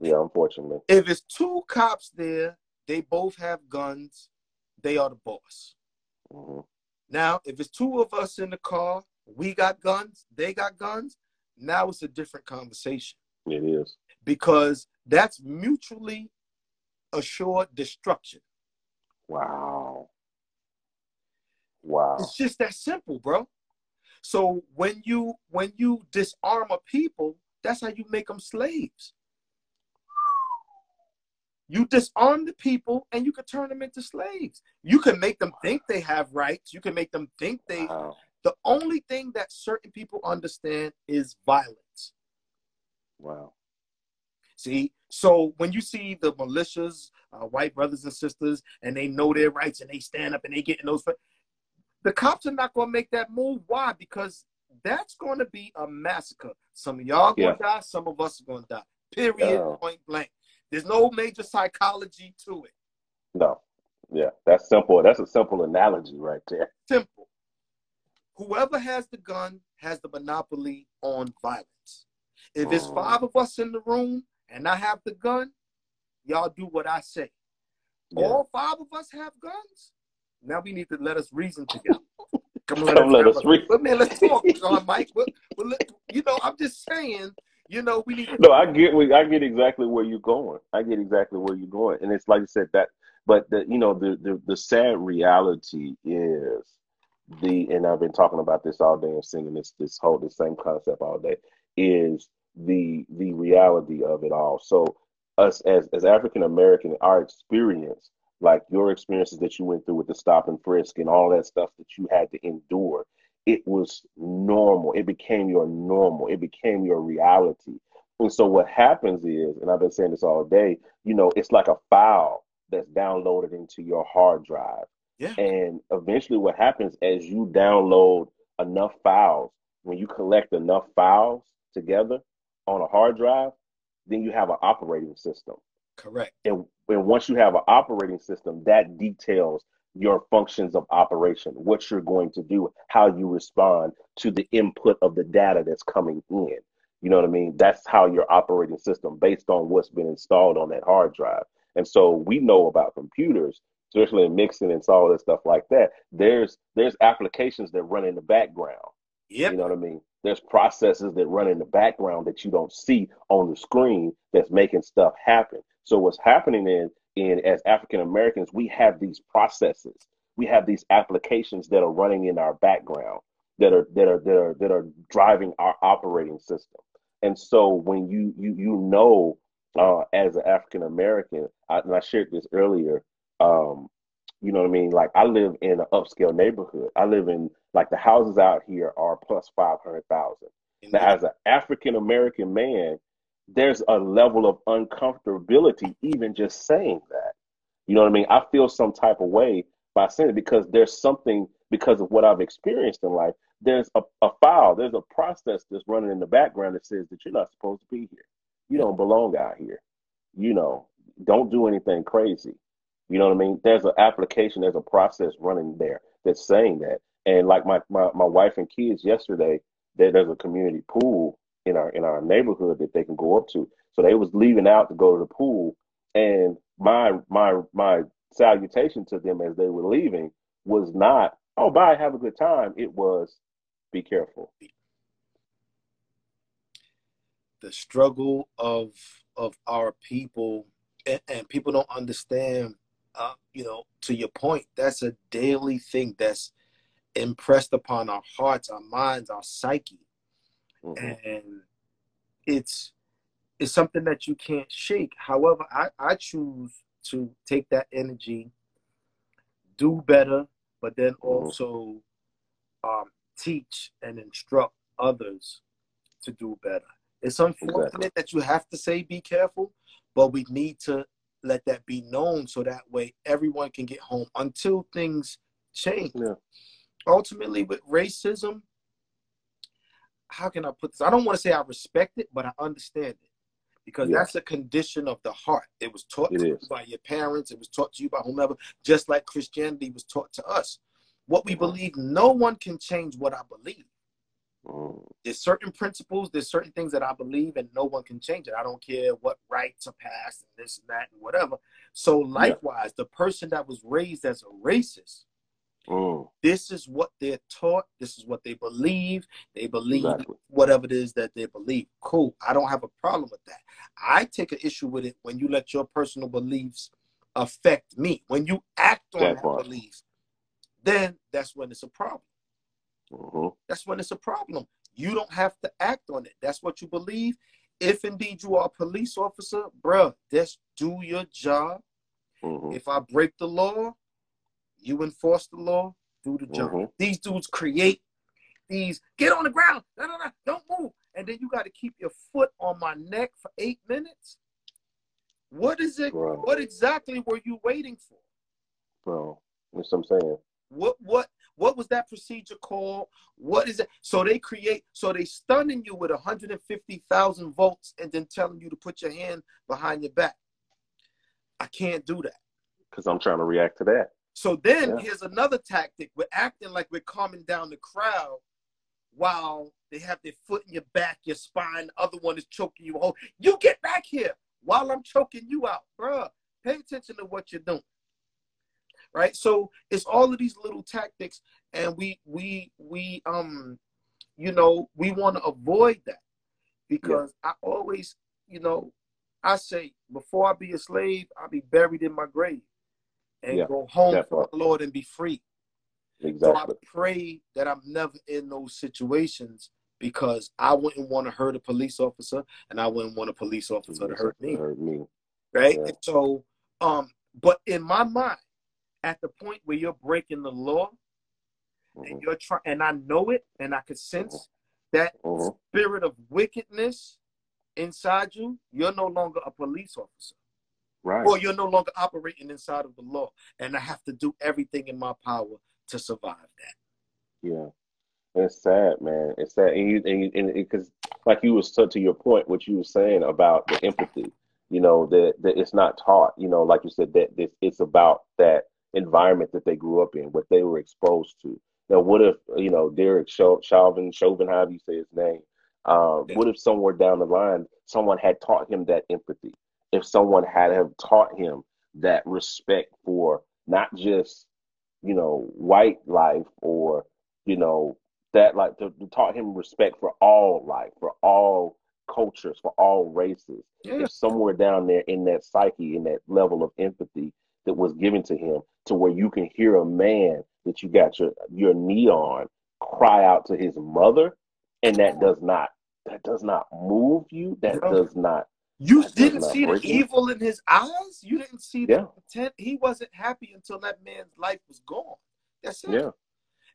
Yeah, unfortunately. If it's two cops there, they both have guns. They are the boss. hmm Now, if it's two of us in the car, we got guns, they got guns. Now it's a different conversation It is. because that's mutually assured destruction. Wow. Wow. It's just that simple, bro. So when you when you disarm a people, that's how you make them slaves. You disarm the people and you can turn them into slaves. You can make them think they have rights. You can make them think they Wow. the only thing that certain people understand is violence. Wow. See, so when you see the militias, uh, white brothers and sisters, and they know their rights and they stand up and they get in those, the cops are not going to make that move. Why? Because that's going to be a massacre. Some of y'all going to die. Some of us are going to die. Period. Yeah. Point blank. There's no major psychology to it. No. Yeah, that's simple. That's a simple analogy right there. Simple. Whoever has the gun has the monopoly on violence. If it's Mm. five of us in the room and I have the gun, y'all do what I say. Yeah. All five of us have guns. Now we need to let us reason together. Come on, let us reason. But man, let's talk, John Mike. But, but you know, I'm just saying. You know, we need. To, No, I get I get exactly where you're going. I get exactly where you're going, and it's like you said that. But the you know the the, the sad reality is the and I've been talking about this all day and singing this this whole the same concept all day is the the reality of it all. So us as as African American, our experience, like your experiences that you went through with the stop and frisk and all that stuff that you had to endure, it was normal. It became your normal. It became your reality. And so what happens is, and I've been saying this all day, you know, it's like a file that's downloaded into your hard drive. Yeah. And eventually what happens as you download enough files, when you collect enough files together on a hard drive, then you have an operating system. Correct. And, and once you have an operating system, that details your functions of operation, what you're going to do, how you respond to the input of the data that's coming in. You know what I mean? That's how your operating system, based on what's been installed on that hard drive. And so we know about computers, especially in mixing and all this stuff like that. There's there's applications that run in the background. Yep. You know what I mean? There's processes that run in the background that you don't see on the screen that's making stuff happen. So what's happening in in as African Americans, we have these processes, we have these applications that are running in our background that are that are that are that are driving our operating system. And so when you you you know uh, as an African American, I, and I shared this earlier, um, you know what I mean? Like I live in an upscale neighborhood. I live in like the houses out here are plus five hundred thousand. Now, as an African American man, there's a level of uncomfortability even just saying that. You know what I mean? I feel some type of way by saying it because there's something because of what I've experienced in life, there's a, a file, there's a process that's running in the background that says that you're not supposed to be here. You don't belong out here. You know, don't do anything crazy. You know what I mean? There's an application, there's a process running there that's saying that. And like my, my, my wife and kids yesterday, there, there's a community pool in our in our neighborhood that they can go up to. So they was leaving out to go to the pool, and my my my salutation to them as they were leaving was not, "Oh, bye, have a good time." It was, "Be careful." The struggle of of our people, and, and people don't understand. Uh, you know, to your point, that's a daily thing that's impressed upon our hearts, our minds, our psyche, mm-hmm. and it's it's something that you can't shake. However, I, I choose to take that energy, do better, but then mm-hmm. also um, teach and instruct others to do better. It's unfortunate exactly. that you have to say be careful, but we need to let that be known so that way everyone can get home until things change. Yeah ultimately with racism, how can I put this? I don't want to say I respect it, but I understand it because yeah. that's a condition of the heart. It was taught it to you by your parents. It was taught to you by whomever, just like Christianity was taught to us. What we believe, no one can change what I believe. Mm. There's certain principles, there's certain things that I believe, and no one can change it. I don't care what rights are passed and this and that and whatever. So likewise, yeah. the person that was raised as a racist Mm. This is what they're taught. This is what they believe. They believe exactly. whatever it is that they believe. Cool. I don't have a problem with that. I take an issue with it when you let your personal beliefs affect me. When you act on that, that belief, then that's when it's a problem. Mm-hmm. That's when it's a problem. You don't have to act on it. That's what you believe. If indeed you are a police officer, bruh, just do your job. Mm-hmm. If I break the law, you enforce the law, do the job. Mm-hmm. These dudes create these get on the ground, no, no, no, don't move. And then you got to keep your foot on my neck for eight minutes. What is it? Bro. What exactly were you waiting for? Bro, that's what I'm saying. What what what was that procedure called? What is it? So they create, so they stunning you with 150,000 volts and then telling you to put your hand behind your back. I can't do that. Because I'm trying to react to that. So then yeah. here's another tactic. We're acting like we're calming down the crowd while they have their foot in your back, your spine, the other one is choking you. Oh, you get back here while I'm choking you out, bruh. Pay attention to what you're doing. Right? So it's all of these little tactics, and we we we um you know we want to avoid that because yeah. I always, you know, I say before I be a slave, I'll be buried in my grave and yeah, go home for the Lord and be free. Exactly. So I pray that I'm never in those situations because I wouldn't want to hurt a police officer and I wouldn't want a police officer to hurt me. Hurt me. Right? Yeah. so um but in my mind, at the point where you're breaking the law mm-hmm. and you're trying and I know it and I could sense mm-hmm. that mm-hmm. spirit of wickedness inside you, you're no longer a police officer. Right. Or you're no longer operating inside of the law. And I have to do everything in my power to survive that. Yeah. It's sad, man. It's sad. And you, and, and because like you was to, to your point, what you were saying about the empathy, you know, that, that it's not taught, you know, like you said, that this, it's about that environment that they grew up in, what they were exposed to. Now, what if, you know, Derek Chauvin, Chauvin, however you say his name, uh, yeah. what if somewhere down the line, someone had taught him that empathy? If someone had have taught him that respect for not just you know white life or you know that like to, to taught him respect for all life for all cultures for all races. Yeah. if somewhere down there in that psyche in that level of empathy that was given to him to where you can hear a man that you got your your knee on cry out to his mother and that does not that does not move you that does not you didn't see the evil in his eyes. You didn't see the yeah. intent. He wasn't happy until that man's life was gone. That's it. Yeah.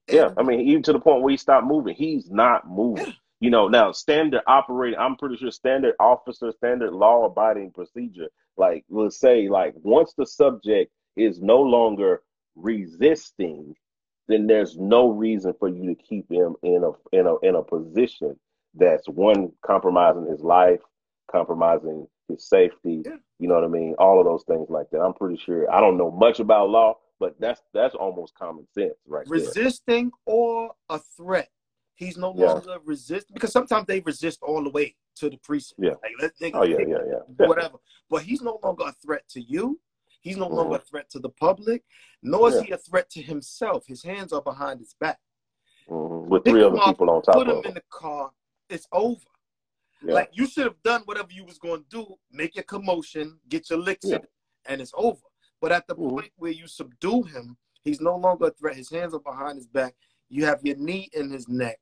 And, yeah. I mean, even to the point where he stopped moving, he's not moving. Yeah. You know, now standard operating, I'm pretty sure standard officer, standard law abiding procedure, like let's say, like once the subject is no longer resisting, then there's no reason for you to keep him in a in a in a position that's one compromising his life, compromising his safety. Yeah. You know what I mean? All of those things like that. I'm pretty sure. I don't know much about law, but that's that's almost common sense, right there. resisting or a threat. He's no Yeah. longer resisting because sometimes they resist all the way to the precinct. Yeah. Like, nigga Oh yeah, yeah, yeah. whatever. But he's no longer a threat to you. He's no longer a Mhm. threat to the public, nor is Yeah. he a threat to himself. His hands are behind his back. Mhm. With Pick three other up, people on top Put of him in him. the car. It's over. Yeah. Like you should have done whatever you was going to do. Make your commotion, get your licks Yeah. in, and it's over. But at the Mhm. point where you subdue him, he's no longer a threat. His hands are behind his back. You have your knee in his neck,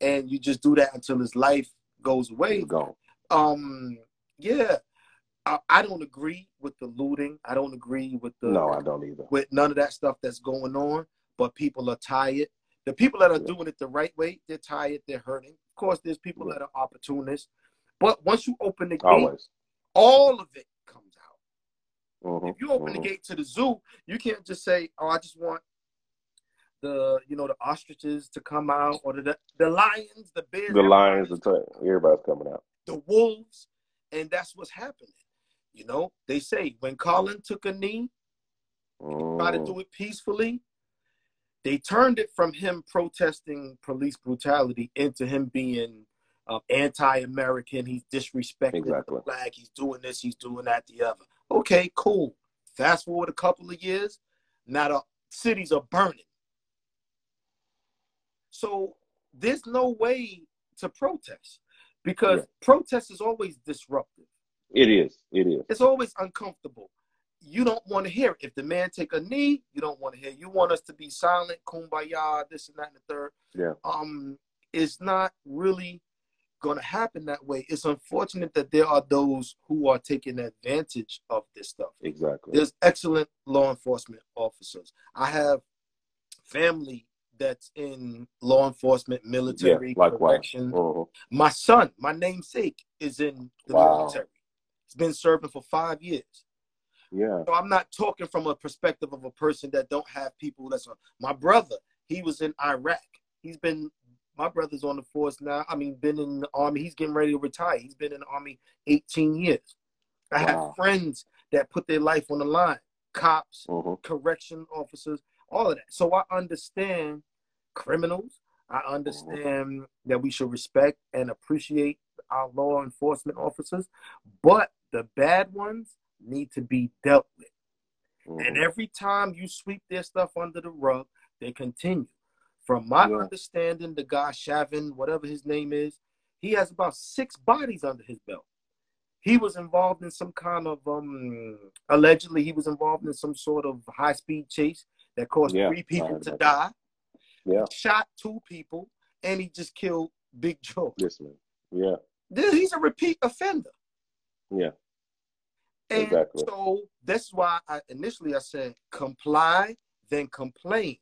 and you just do that until his life goes away. He's. Um, yeah, I, I don't agree with the looting. I don't agree with the No, I don't either. with none of that stuff that's going on. But people are tired. The people that are Yeah. doing it the right way, they're tired. They're hurting. Course, there's people that are opportunists. But once you open the gate, Always. all of it comes out. Mhm. If you open the Mhm. gate to the zoo, you can't just say, "Oh, I just want the you know the ostriches to come out or the the lions, the bears, The lions, the everybody's- t- everybody's coming out. the wolves, and that's what's happening. You know, they say when Colin took a knee, try to Mm. do it peacefully. They turned it from him protesting police brutality into him being um, anti-American. He's disrespecting Exactly. the flag. He's doing this. He's doing that. The other. Okay, cool. Fast forward a couple of years, now the cities are burning. So there's no way to protest because Yeah. protest is always disruptive. It is. It is. It's always uncomfortable. You don't want to hear it. If the man take a knee, you don't want to hear. You want us to be silent, kumbaya, this and that and the third. Yeah. Um, it's not really going to happen that way. It's unfortunate that there are those who are taking advantage of this stuff. Exactly. There's excellent law enforcement officers. I have family that's in law enforcement, military, yeah. Correction. Mhm. My son, my namesake, is in the Wow. military. He's been serving for five years. Yeah. So I'm not talking from a perspective of a person that don't have people that's my brother. He was in Iraq. He's been my brother's on the force now. I mean, been in the army. He's getting ready to retire. He's been in the army 18 years. I Wow. have friends that put their life on the line. Cops, Mhm. correction officers, all of that. So I understand criminals. I understand that we should respect and appreciate our law enforcement officers, but the bad ones need to be dealt with. And Mhm. every time you sweep their stuff under the rug, they continue. From my Yeah. understanding, the guy Chauvin, whatever his name is, he has about six bodies under his belt. He was involved in some kind of um allegedly he was involved in some sort of high speed chase that caused Yeah, three people to die. Yeah. Shot two people and he just killed Big Joe. This man. Yeah. He's a repeat offender. Yeah. And Exactly. so that's why I initially I said comply, then complain.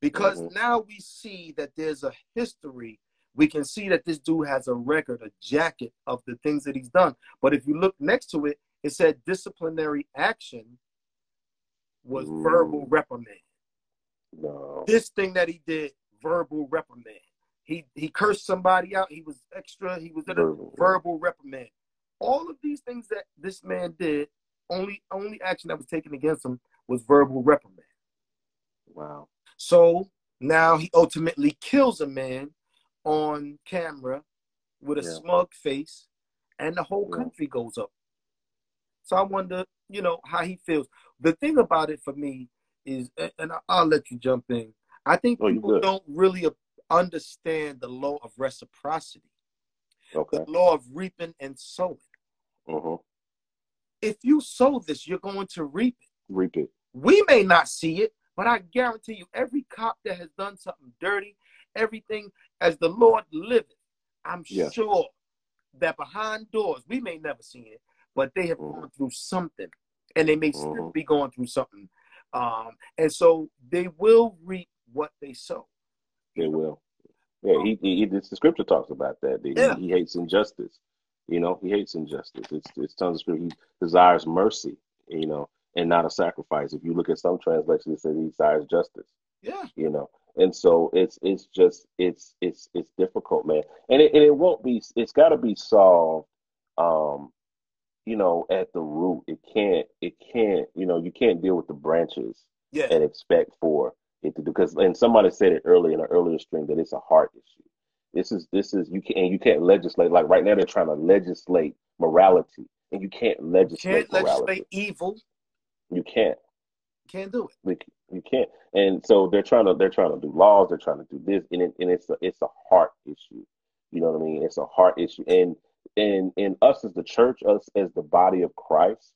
Because Mhm. now we see that there's a history. We can see that this dude has a record, a jacket of the things that he's done. But if you look next to it, it said disciplinary action was Mm. verbal reprimand. No. This thing that he did, verbal reprimand. He he cursed somebody out. He was extra. He was in a Verbal, verbal reprimand. All of these things that this man did, only only action that was taken against him was verbal reprimand. Wow. So now he ultimately kills a man on camera with a Yeah. smug face, and the whole Yeah. country goes up. So I wonder, you know, how he feels. The thing about it for me is, and I'll let you jump in. I think Oh, people don't really understand the law of reciprocity, Okay. the law of reaping and sowing. Mhm. If you sow this, you're going to reap it. Reap it. We may not see it, but I guarantee you, every cop that has done something dirty, everything as the Lord liveth, I'm Yeah. sure that behind doors, we may never see it, but they have Mhm. gone through something, and they may still Mhm. be going through something. Um, and so they will reap what they sow. They will. Yeah, he, he, he- the scripture talks about that. that he- Yeah. He, hates injustice. You know, he hates injustice. It's it's tons of scripture. He desires mercy. You know, and not a sacrifice. If you look at some translations, it says he desires justice. Yeah. You know, and so it's it's just it's it's it's difficult, man, and it and it won't be. It's got to be solved. Um, you know, at the root. It can't. It can't. You know, you can't deal with the branches Yeah. and expect for it to do because. And somebody said it earlier in an earlier stream that it's a heart issue. This is this is you can and you can't legislate like right now they're trying to legislate morality and you can't legislate Can't morality. legislate evil. You can't. Can't do it. We, you can't. And so they're trying to they're trying to do laws. They're trying to do this, and it, and it's a, it's a heart issue. You know what I mean? It's a heart issue. And and and us as the church, us as the body of Christ,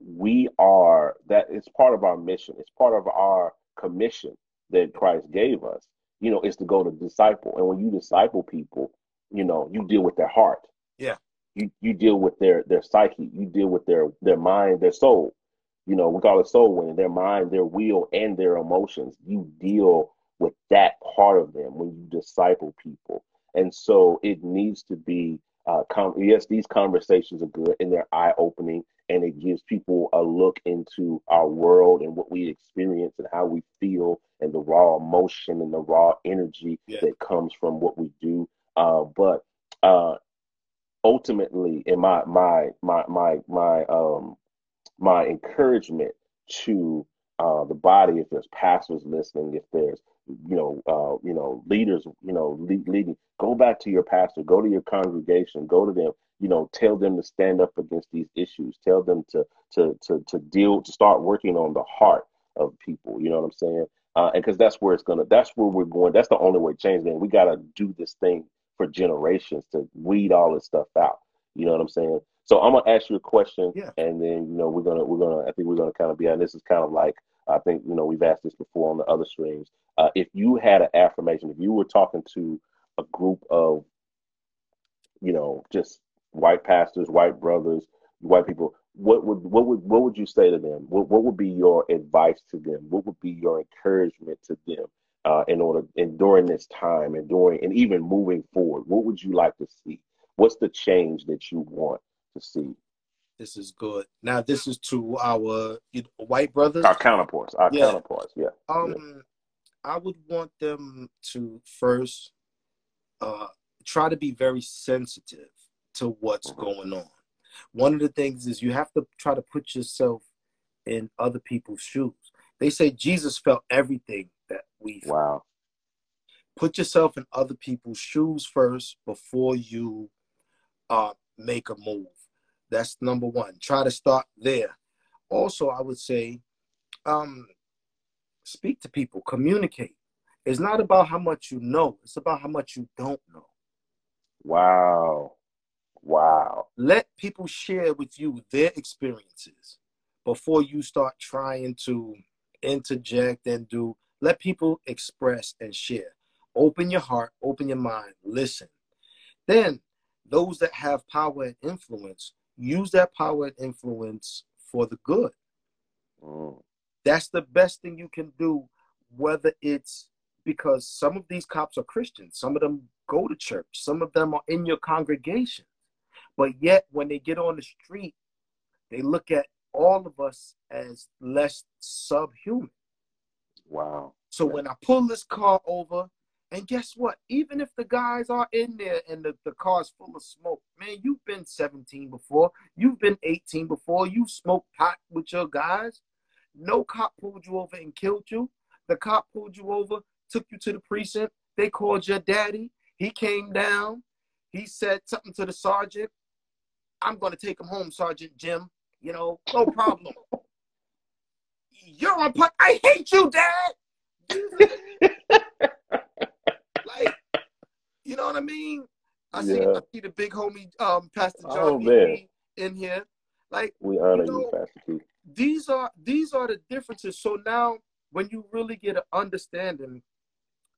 we are that. It's part of our mission. It's part of our commission that Christ gave us. You know, is to go to disciple. And when you disciple people, you know, you deal with their heart. Yeah. You you deal with their their psyche. You deal with their their mind, their soul you know, we call it soul winning, their mind, their will, and their emotions. You deal with that part of them when you disciple people. And so it needs to be, uh, com- yes, these conversations are good and they're eye opening and it gives people a look into our world and what we experience and how we feel and the raw emotion and the raw energy Yeah. that comes from what we do. Uh, but uh, ultimately, in my my my my my um my encouragement to uh, the body, if there's pastors listening, if there's you know uh, you know leaders, you know lead, leading, go back to your pastor, go to your congregation, go to them, you know, tell them to stand up against these issues, tell them to to to to deal, to start working on the heart of people. You know what I'm saying? Uh, and because that's where it's gonna, that's where we're going. That's the only way to change. Then we gotta do this thing for generations to weed all this stuff out. You know what I'm saying? So I'm gonna ask you a question, Yeah. and then you know we're gonna we're gonna I think we're gonna kind of be on this is kind of like I think you know we've asked this before on the other streams. Uh, if you had an affirmation, if you were talking to a group of you know just white pastors, white brothers, white people, what would what would what would you say to them? What what would be your advice to them? What would be your encouragement to them uh, in order and during this time and during and even moving forward? What would you like to see? What's the change that you want to see? This is good. Now, this is to our you know, white brothers. Our counterparts, our Yeah. counterparts, yeah. Um, I would want them to first uh, try to be very sensitive to what's Mhm. going on. One of the things is you have to try to put yourself in other people's shoes. They say Jesus felt everything that we felt. Wow. Put yourself in other people's shoes first before you uh, make a move. That's number one. Try to start there. Also, I would say, um, speak to people, communicate. It's not about how much you know, it's about how much you don't know. Wow. Wow. Let people share with you their experiences before you start trying to interject and do. Let people express and share. Open your heart, open your mind, listen. Then, those that have power and influence, use that power and influence for the good. Mm. That's the best thing you can do, whether it's because some of these cops are Christians, some of them go to church, some of them are in your congregation. But yet, when they get on the street, they look at all of us as less subhuman. Wow. So when I pull this car over, and guess what? Even if the guys are in there and the, the car's full of smoke, man, you've been 17 before, you've been 18 before, you smoked pot with your guys. No cop pulled you over and killed you. The cop pulled you over, took you to the precinct. They called your daddy. He came down. He said something to the sergeant. I'm going to take him home, Sergeant Jim. You know, no problem. You're on pot. I hate you, Dad. like, you know what I mean? I see, I see the big homie, um, Pastor John Oh, B. man. In here. Like, We honor You you, Pastor Keith. these are these are the differences. So now, when you really get an understanding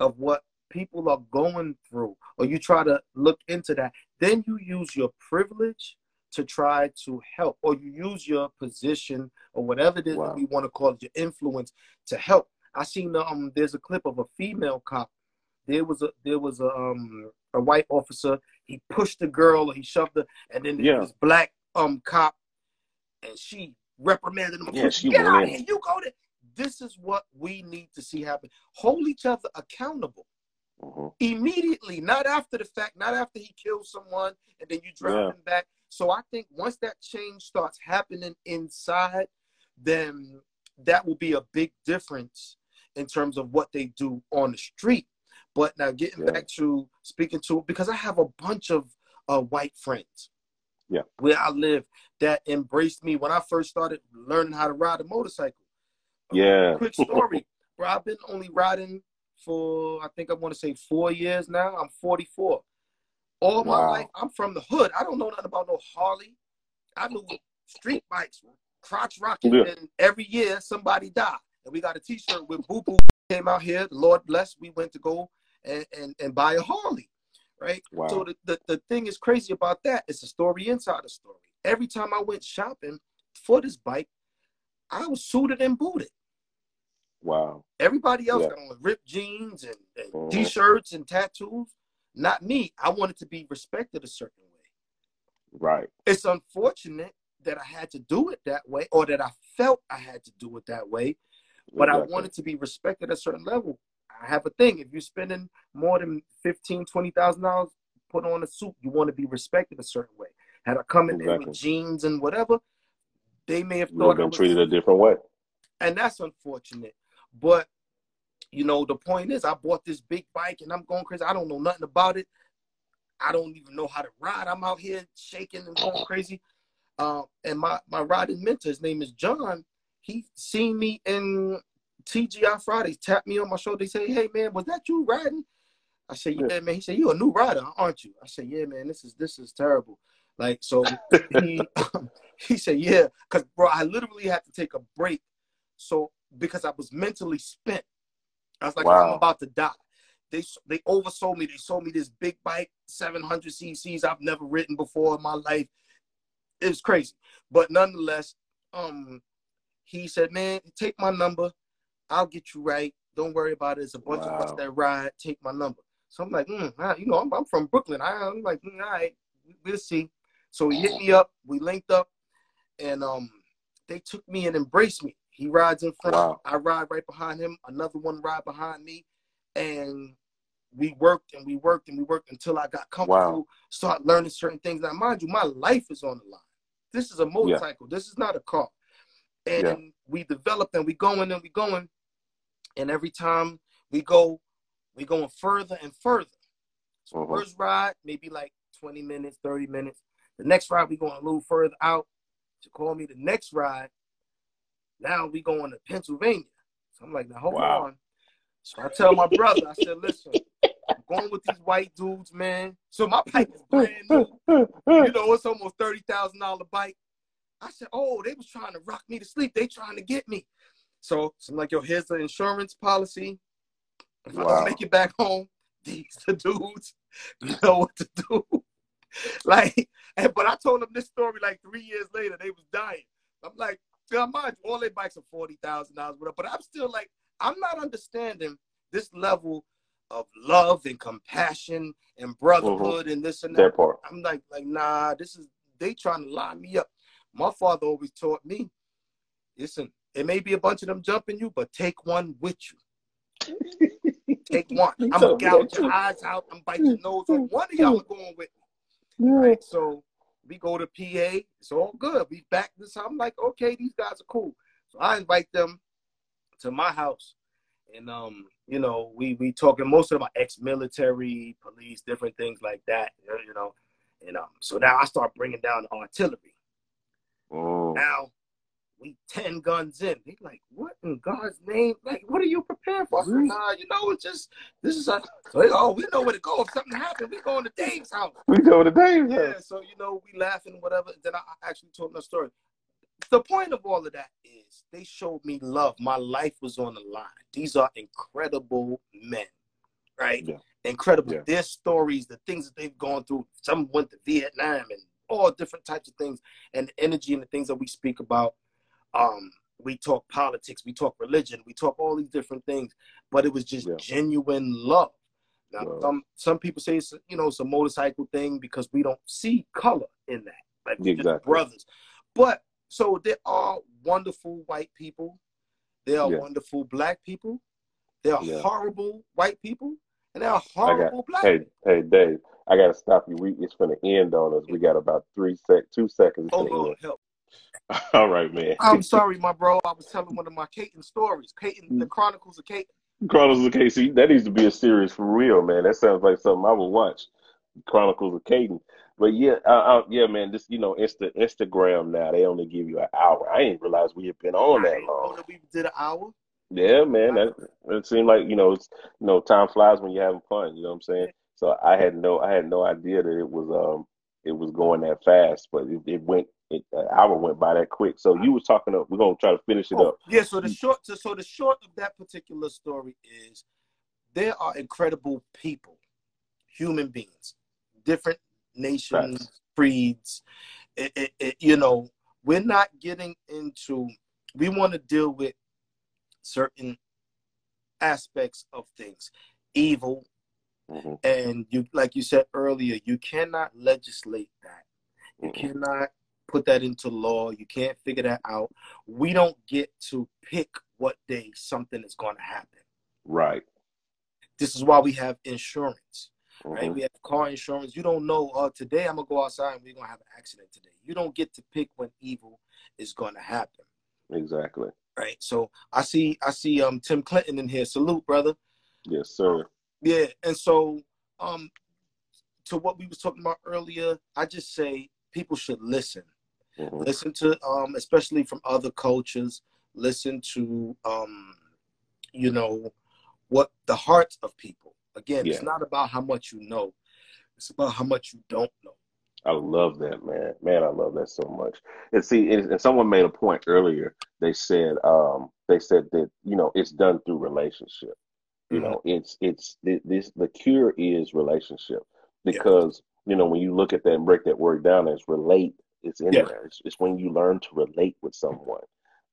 of what people are going through, or you try to look into that, then you use your privilege to try to help, or you use your position or whatever it is Wow. that we want to call it, your influence to help. I seen um there's a clip of a female cop. There was a there was a um a white officer. He pushed the girl he shoved her, and then Yeah. this black um cop, and she reprimanded him. Yeah, she Get out of here! You go to this is what we need to see happen. Hold each other accountable Mhm. immediately, not after the fact, not after he kills someone and then you drive Yeah. him back. So I think once that change starts happening inside, then that will be a big difference in terms of what they do on the street. But now getting Yeah. back to speaking to because I have a bunch of uh, white friends. Yeah. Where I live that embraced me when I first started learning how to ride a motorcycle. Yeah. Quick story, bro. I've been only riding for I think I want to say four years now. I'm 44. All my life, I'm from the hood. I don't know nothing about no Harley. I knew street bikes, crotch rocking, Yeah. and every year somebody died. And we got a T-shirt with Boo Boo came out here. The Lord bless. We went to go and and, and buy a Harley, right? Wow. So the, the, the thing is crazy about that. It's a story inside a story. Every time I went shopping for this bike, I was suited and booted. Wow. Everybody else Yeah. got on ripped jeans and, and Mhm. t-shirts and tattoos. Not me. I wanted to be respected a certain way. Right. It's unfortunate that I had to do it that way, or that I felt I had to do it that way. But I wanted to be respected at a certain level. I have a thing. If you're spending more than fifteen, twenty thousand dollars, put on a suit. You want to be respected a certain way. Had I come in there with jeans and whatever, they may have thought I been was treated a different way. and that's unfortunate. But you know, the point is, I bought this big bike and I'm going crazy. I don't know nothing about it. I don't even know how to ride. I'm out here shaking and going crazy. Uh, and my my riding mentor, his name is John. He seen me in TGI Fridays, tapped me on my shoulder. They say, "Hey man, was that you riding?" I said, "Yeah, Yeah. man." He said, "You a new rider, aren't you?" I said, "Yeah, man. This is this is terrible." Like so, he he said, "Yeah," because bro, I literally had to take a break. So because I was mentally spent, I was like, Wow. "I'm about to die." They they oversold me. They sold me this big bike, 700 cc's. I've never ridden before in my life. It was crazy, but nonetheless, um, he said, "Man, take my number. I'll get you right. Don't worry about it. It's a bunch of us that ride. Take my number." So I'm like, mm, ah, you know, I'm, I'm from Brooklyn. I, I'm like, mm, all right, we'll see. So he hit me up. We linked up, and um, they took me and embraced me. He rides in front. Wow. I ride right behind him. Another one ride behind me, and we worked and we worked and we worked until I got comfortable. Start learning certain things. Now, mind you, my life is on the line. This is a motorcycle. This is not a car. And Yeah. we developed and we going and we going, and every time we go, we going further and further. So Mhm. first ride, maybe like 20 minutes, 30 minutes. The next ride, we going a little further out. To call me the next ride. Now we going to Pennsylvania. So I'm like, now hold Wow. on. So I tell my brother, I said, listen, I'm going with these white dudes, man. So my bike is brand new. You know, it's almost thirty thousand dollar bike. I said, oh, they was trying to rock me to sleep. They trying to get me. So, so I'm like, yo, here's the insurance policy. If I don't make it back home, these the dudes know what to do. like, and, but I told them this story like three years later. They was dying. I'm like, yeah, mind you, all their bikes are forty thousand dollars, whatever. But I'm still like, I'm not understanding this level of love and compassion and brotherhood mm-hmm. and this and that. That part. I'm like, like, nah, this is they trying to line me up. My father always taught me, listen, it may be a bunch of them jumping you, but take one with you. Take one. I'm gonna told me gouge your eyes out. I'm biting your nose off. One of y'all are going with me. Yeah. Right. So we go to PA. It's all good. We back this. I'm like, okay, these guys are cool. So I invite them to my house. And um, you know, we we talking most of are ex-military, police, different things like that. You know, and um, so now I start bringing down the artillery. Mm. Now we ten guns in. They like, what in God's name? Like, what are you preparing for? Said, mm-hmm. nah, you know, it's just this is a. So they, oh, we know where to go if something happened. We going to Dave's house. We go to Dave's Yeah, house. so you know, we laughing, whatever. Then I I actually told them a story. The point of all of that is they showed me love. My life was on the line. These are incredible men, right? Yeah. Incredible. Yeah. Their stories, the things that they've gone through. Some went to Vietnam and all different types of things, and the energy and the things that we speak about. Um, we talk politics, we talk religion, we talk all these different things, but it was just Yeah. genuine love. Now, Love. some some people say it's you know it's a motorcycle thing because we don't see color in that, like we're just brothers. But so there are wonderful white people There are Yeah. wonderful black people. There are Yeah. horrible white people, and there are I got horrible black. hey hey Dave, I gotta stop you. We it's gonna end on us. We got about three sec two seconds. Oh Lord, end. help! All right, man. I'm sorry, my bro. I was telling one of my Caton stories. Caton, the Chronicles of Caton. Chronicles of KC. That needs to be a series for real, man. That sounds like something I would watch. Chronicles of Caden. But yeah, yeah, man. This you know, Insta Instagram now they only give you an hour. I didn't realize we had been on that long. that we did an hour. Yeah, man. That it seemed like you know, it's you know, time flies when you're having fun. You know what I'm saying? So I had no, I had no idea that it was um, it was going that fast. But it, it went, an hour went by that quick. So you was talking up. We're gonna try to finish it Oh, up. yeah. So the short, so, so the short of that particular story is there are incredible people, human beings, different nations, Facts. creeds. It, it, it, you know, we're not getting into. We want to deal with certain aspects of things, evil, hmm and you, like you said earlier, you cannot legislate that. You hmm cannot put that into law. You can't figure that out. We don't get to pick what day something is going to happen. Right. This is why we have insurance, right? hmm We have car insurance. You don't know, uh, today I'm going to go outside and we're going to have an accident today. You don't get to pick when evil is going to happen, Exactly. right? So I see, I see um Tim Clinton in here. Salute, brother. Yes, sir. Yeah, and so um to what we was talking about earlier, I just say people should listen. Hmm listen to um especially from other cultures listen to um you know what the hearts of people again Yeah. it's not about how much you know it's about how much you don't know I love that, man. Man, I love that so much. And see, and, and someone made a point earlier. They said, um, they said that you know it's done through relationship. You Mhm. know, it's it's th- this the cure is relationship Yeah. because you know when you look at that and break that word down, it's relate. It's in Yeah. there. It's, it's when you learn to relate with someone,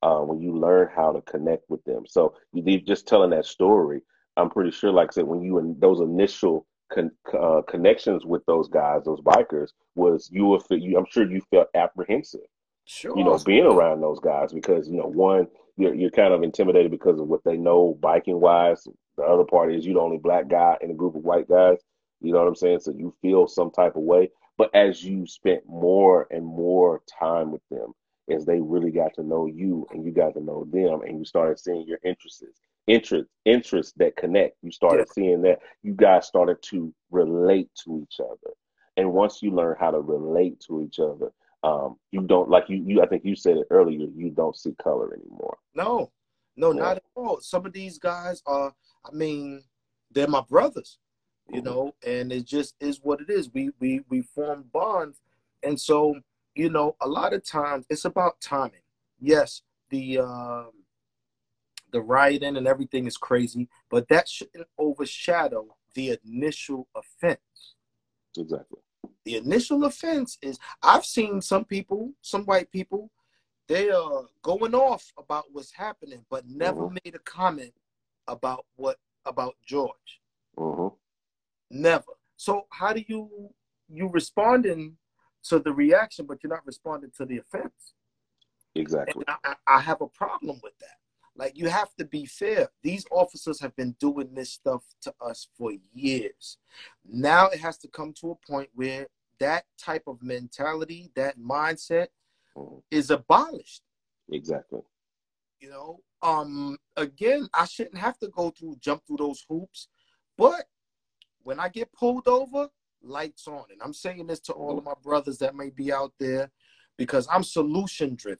uh, when you learn how to connect with them. So you leave just telling that story. I'm pretty sure, like I said, when you in those initial con- uh, connections with those guys, those bikers, was you were you. I'm sure you felt apprehensive sure you know, being around those guys because, you know, one, you're you're kind of intimidated because of what they know biking wise. The other part is you're the only black guy in a group of white guys. You know what I'm saying? So you feel some type of way. But as you spent more and more time with them, as they really got to know you and you got to know them and you started seeing your interests, interest, interests that connect, you started seeing that you guys started to relate to each other. And once you learn how to relate to each other, um, you don't like you, you. I think you said it earlier. You don't see color anymore. no no Yeah. not at all some of these guys are i mean they're my brothers you Mhm. know and it just is what it is we we we form bonds and so you know a lot of times it's about timing yes the um the rioting and everything is crazy but that shouldn't overshadow the initial offense Exactly. the initial offense is i've seen some people some white people they are going off about what's happening but never Mhm. made a comment about what about george hmm Never. So how do you you responding to the reaction, but you're not responding to the offense? Exactly. And I, I have a problem with that. Like you have to be fair. These officers have been doing this stuff to us for years. Now it has to come to a point where that type of mentality, that mindset, Mhm. is abolished. Exactly. You know, um, again, I shouldn't have to go through, jump through those hoops, but when I get pulled over, lights on. And I'm saying this to all of my brothers that may be out there because I'm solution driven.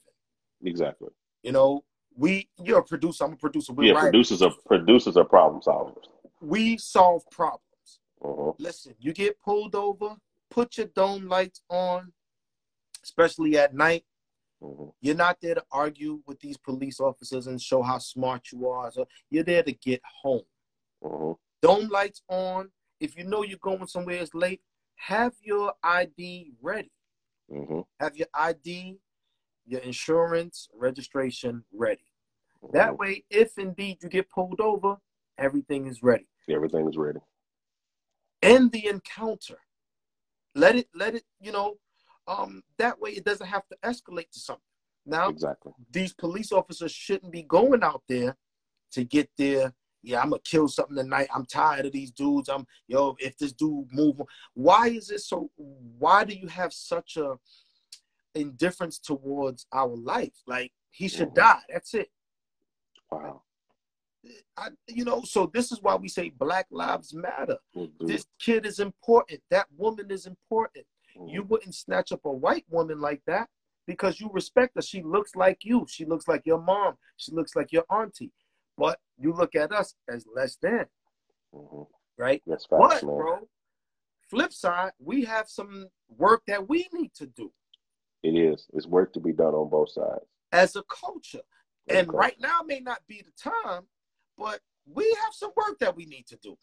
Exactly. You know, we, you're a producer, I'm a producer. We're yeah. right. Producers are producers are problem solvers. We solve problems. hmm Listen, you get pulled over, put your dome lights on, especially at night. hmm You're not there to argue with these police officers and show how smart you are. So you're there to get home. hmm Dome lights on. If you know you're going somewhere it's late, have your ID ready. hmm Have your ID, your insurance, registration ready. That way, if indeed you get pulled over, everything is ready. everything is ready. End the encounter. Let it, let it, you know, um, that way it doesn't have to escalate to something. Now, exactly. these police officers shouldn't be going out there to get their yeah, I'm gonna kill something tonight. I'm tired of these dudes. I'm yo, if this dude move, why is it so? Why do you have such a indifference towards our life? Like he should Mhm. die. That's it. Wow. I, you know, so this is why we say Black Lives Matter. Do This kid is important. That woman is important. Mhm. You wouldn't snatch up a white woman like that because you respect her. She looks like you. She looks like your mom. She looks like your auntie. But you look at us as less than, Mhm. right? That's But, man. bro, flip side, we have some work that we need to do It is. It's work to be done on both sides. as a culture. Of And course. right now may not be the time, but we have some work that we need to do.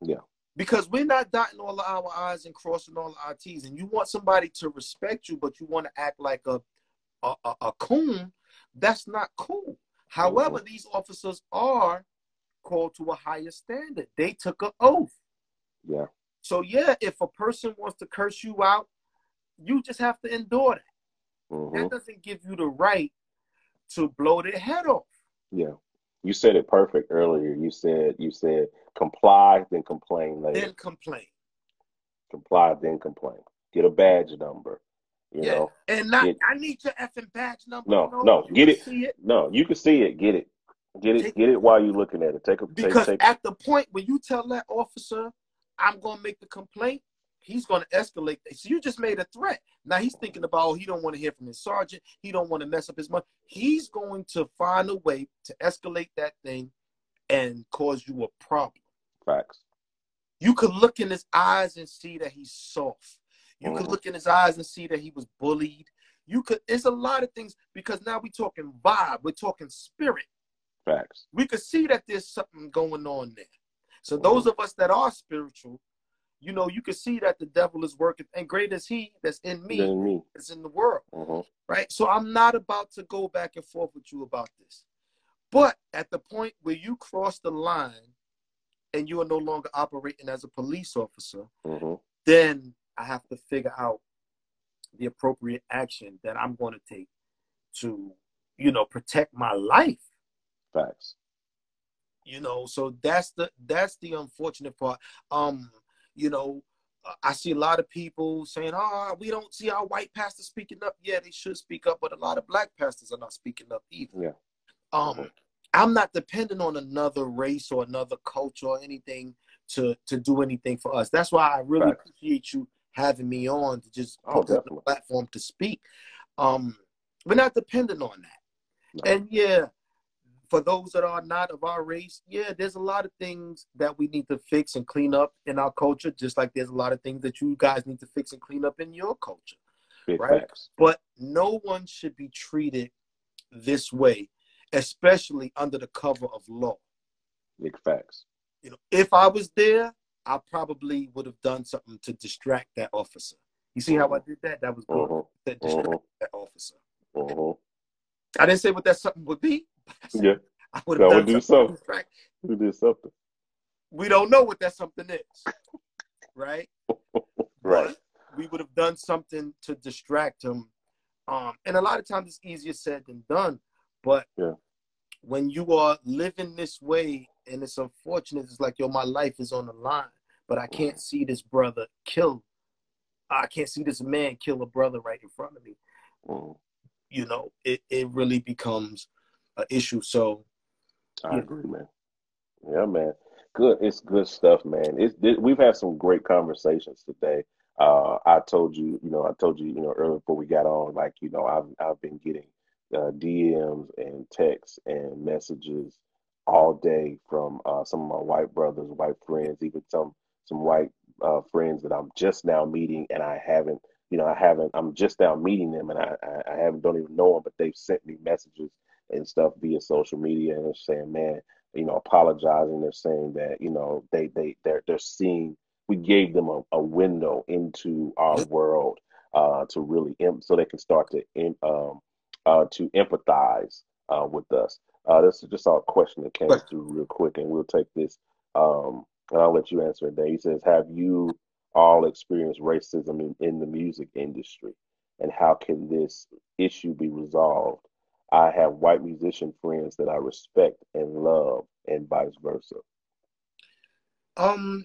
Yeah. Because we're not dotting all of our I's and crossing all of our T's. And you want somebody to respect you, but you want to act like a a, a, a coon, that's not cool. However, these officers are called to a higher standard. They took an oath. Yeah. So yeah, if a person wants to curse you out, you just have to endure that. hmm That doesn't give you the right to blow their head off. Yeah. You said it perfect earlier. You said you said comply, then complain later. Then complain. comply, then complain. Get a badge number. You yeah. know. and not I need your effing badge number. No, no, you get it. See it. No, you can see it. Get it. Get it. Take- Get it while you're looking at it. Take a Because take at the point when you tell that officer, I'm gonna make the complaint, he's gonna escalate. So you just made a threat. Now he's thinking about oh, he don't want to hear from his sergeant. He don't want to mess up his money. He's going to find a way to escalate that thing and cause you a problem. facts. You could look in his eyes and see that he's soft. You could Mhm. look in his eyes and see that he was bullied. You could. It's a lot of things because now we're talking vibe. We're talking spirit. Facts. We could see that there's something going on there. So those of us that are spiritual, you know, you can see that the devil is working, and great is he that's in me Then me. is in the world, hmm right? So I'm not about to go back and forth with you about this. But at the point where you cross the line and you are no longer operating as a police officer, then I have to figure out the appropriate action that I'm going to take to, you know, protect my life. Facts. You know, so that's the that's the unfortunate part. Um, you know, I see a lot of people saying, "Oh, we don't see our white pastors speaking up." Yeah, they should speak up, but a lot of black pastors are not speaking up either. Yeah. Um, Mhm. I'm not dependent on another race or another culture or anything to to do anything for us. That's why I really Facts. appreciate you having me on to just Oh, put the platform to speak. Um, we're not dependent on that. No. And yeah, for those that are not of our race, yeah, there's a lot of things that we need to fix and clean up in our culture, just like there's a lot of things that you guys need to fix and clean up in your culture. Big Right. facts. But no one should be treated this way, especially under the cover of law. Big facts. You know, if I was there, I probably would have done something to distract that officer. You see how I did that? That was good. hmm That distract hmm that officer. hmm I didn't say what that something would be. but I said Yeah. I would have would done do something to something. distract. Did something. We don't know what that something is, right? Right. But we would have done something to distract him. Um, and a lot of times it's easier said than done. But Yeah. when you are living this way, and it's unfortunate, it's like, yo, my life is on the line, but I can't see this brother kill. I can't see this man kill a brother right in front of me. You know, it, it really becomes an issue. So, I Yeah. agree, man. Yeah, man. Good. It's good stuff, man. It's it, we've had some great conversations today. Uh, I told you, you know, I told you, you know, earlier before we got on, like, you know, I've I've been getting uh, DMs and texts and messages all day from uh, some of my white brothers, white friends, even some some white uh, friends that I'm just now meeting, and I haven't, you know, I haven't. I'm just now meeting them, and I I, I haven't don't even know them, but they've sent me messages and stuff via social media, and they're saying, man, you know, apologizing. They're saying that, you know, they they they're they're seeing we gave them a, a window into our world uh, to really em- so they can start to um, uh, to empathize uh, with us. Uh, this is just our question that came through real quick, and we'll take this. Um, and I'll let you answer it. Dave. He says, "Have you all experienced racism in, in the music industry, and how can this issue be resolved. I have white musician friends that I respect and love, and vice versa. Um,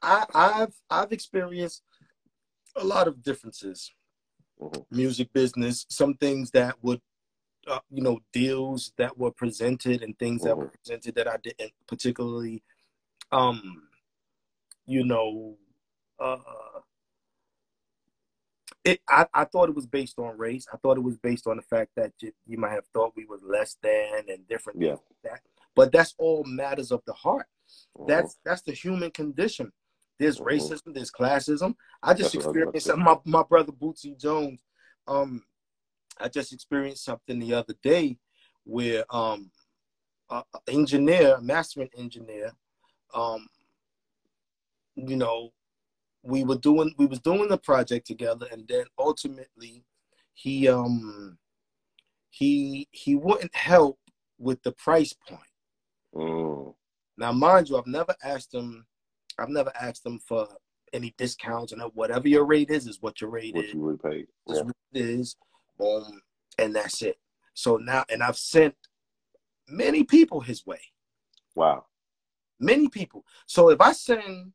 I, I've I've experienced a lot of differences. Mm-hmm. Music business, some things that would, uh, you know, deals that were presented and things mm-hmm. that were presented that I didn't particularly, um, you know, uh, it, I, I thought it was based on race. I thought it was based on the fact that you, you might have thought we were less than and different. Yeah. that. But that's all matters of the heart. Mm-hmm. That's that's the human condition. There's mm-hmm. racism, there's classism. I just that's experienced something. My, my brother Bootsy Jones, um, I just experienced something the other day where um, an engineer, mastering engineer, um, you know, we were doing we was doing the project together and then ultimately he um he he wouldn't help with the price point. Mm. now mind you i've never asked him i've never asked him for any discounts and whatever your rate is is what your rate what is you would pay. yeah. what it is. Boom. And that's it. So now and i've sent many people his way. Wow many people so if i send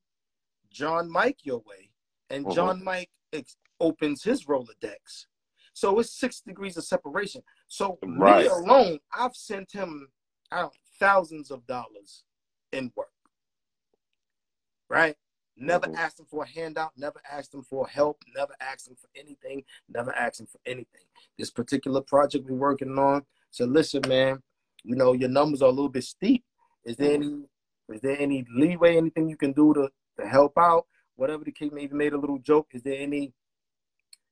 John Mike your way, and mm-hmm. John Mike ex- opens his Rolodex. So it's six degrees of separation. So right. me alone, I've sent him out thousands of dollars in work. Right? Never mm-hmm. asked him for a handout, never asked him for help, never asked him for anything, never asked him for anything. This particular project we're working on, so listen, man, you know, your numbers are a little bit steep. Is there mm-hmm. any is there any leeway, anything you can do to to help out, whatever the case may even made a little joke. Is there any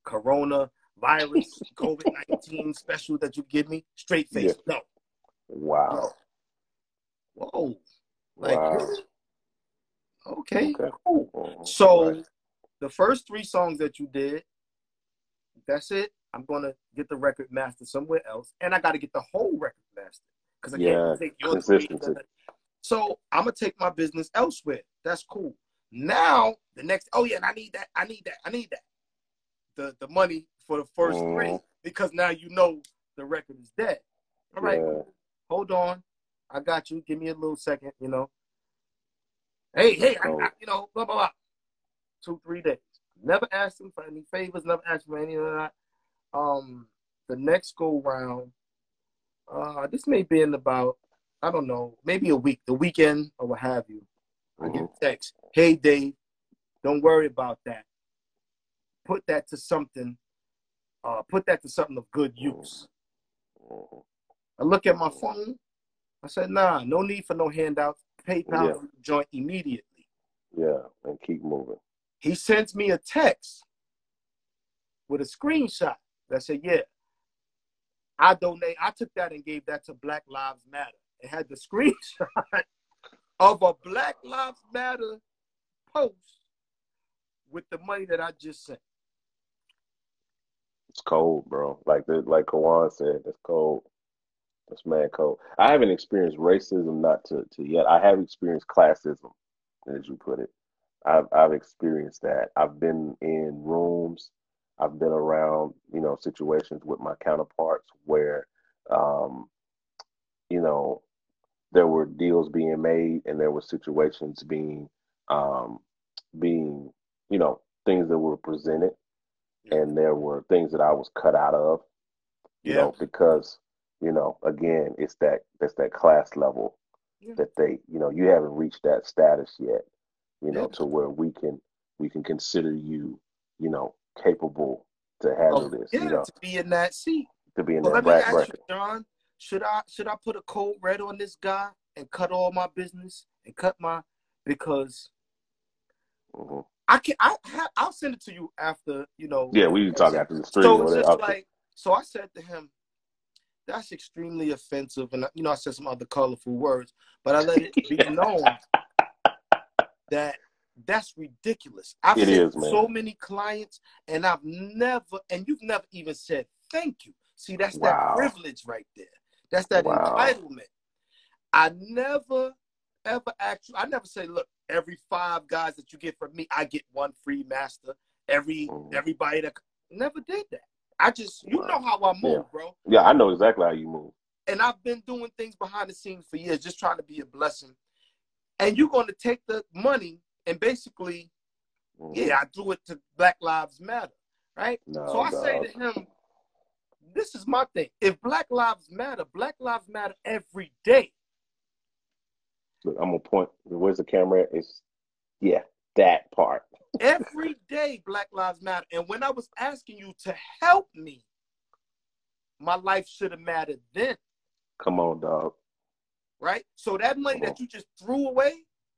corona virus, COVID 19 special that you give me? Straight face. Yeah. No. Wow. No. Whoa. Like, wow. Okay, okay, cool. Mm-hmm. So right. the first three songs that you did, that's it. I'm gonna get the record master somewhere else, and I got to get the whole record master because I yeah. can't take your three. So I'm gonna take my business elsewhere. That's cool. Now the next, oh yeah, and I need that, I need that, I need that. The the money for the first mm. three because now you know the record is dead. All right, yeah. hold on, I got you. Give me a little second, you know. Hey, hey, I, I, you know, blah blah blah. Two three days. Never asked him for any favors. Never asked for any of that. Um, the next go round, uh, this may be in about I don't know, maybe a week, the weekend or what have you. I get a text, hey Dave, don't worry about that. Put that to something, uh, put that to something of good use. I look at my phone, I said, nah, no need for no handouts. PayPal yeah. joint immediately. Yeah, and keep moving. He sends me a text with a screenshot that said, yeah, I donate. I took that and gave that to Black Lives Matter. It had the screenshot of a Black Lives Matter post with the money that I just sent. It's cold, bro. Like the like Kawan said, it's cold. It's mad cold. I haven't experienced racism, not to, to yet. I have experienced classism, as you put it. I've I've experienced that. I've been in rooms. I've been around, you know, situations with my counterparts where, um, you know, there were deals being made and there were situations being um, being you know things that were presented and there were things that I was cut out of you yeah. know because you know again it's that that's that class level yeah. that they you know you haven't reached that status yet you know to where we can we can consider you you know capable to handle oh, this yeah, you know to be in that seat to be in well, that bracket. You, John should I should I put a code red on this guy and cut all my business and cut my because mm-hmm. I can I I'll send it to you after you know. Yeah, we can talk after the stream. So it's just okay. like so. I said to him, "That's extremely offensive," and you know I said some other colorful words, but I let it be known that that's ridiculous. I've it is, so many clients, and I've never, and you've never even said thank you. See, that's wow. that privilege right there. That's that wow. entitlement. I never ever ask you, I never say, look, every five guys that you get from me, I get one free master. Every mm. everybody that never did that. I just, you know how I move, Yeah. bro. Yeah, I know exactly how you move. And I've been doing things behind the scenes for years, just trying to be a blessing. And you're going to take the money and basically, Mhm. yeah, I do it to Black Lives Matter, right? No, so I say to him, this is my thing. If Black Lives Matter, Black Lives Matter every day. Look, I'm gonna point. Where's the camera? It's yeah, that part. Every day, Black Lives Matter. And when I was asking you to help me, my life should have mattered then, Come on, dog. right? So that money that you just threw away,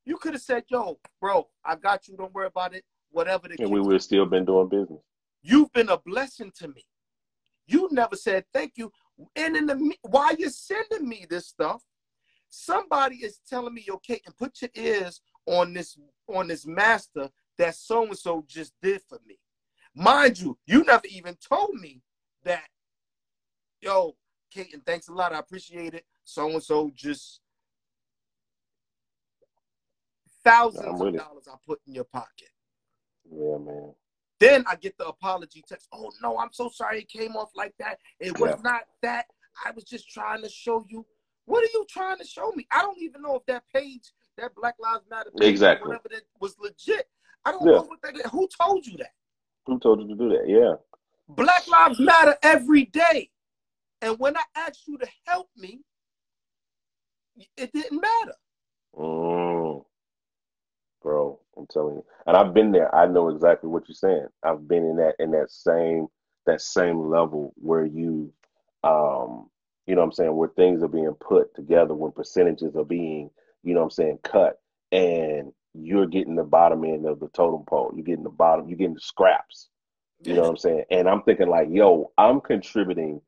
you could have said, yo, bro, I got you. Don't worry about it. Whatever the case And we would have still been doing business. You've been a blessing to me. You never said thank you. And in the while you're sending me this stuff, somebody is telling me, okay, and put your ears on this on this master that so and so just did for me. Mind you, you never even told me that, yo, Katen, thanks a lot. I appreciate it. So and so just thousands of it. dollars I put in your pocket. Yeah, man. Then I get the apology text. Oh no, I'm so sorry it came off like that. It was Yeah. not that. I was just trying to show you. What are you trying to show me? I don't even know if that page, that Black Lives Matter page, Exactly. whatever that was legit. I don't Yeah. know what that who told you that. Who told you to do that? Yeah. Black Lives Matter every day. And when I asked you to help me, it didn't matter. Mm. Telling you. And I've been there. I know exactly what you're saying. I've been in that in that same that same level where you um you know what I'm saying, where things are being put together, when percentages are being, you know what I'm saying, cut and you're getting the bottom end of the totem pole. You're getting the bottom, you're getting the scraps. You know what I'm saying? And I'm thinking like, yo, I'm contributing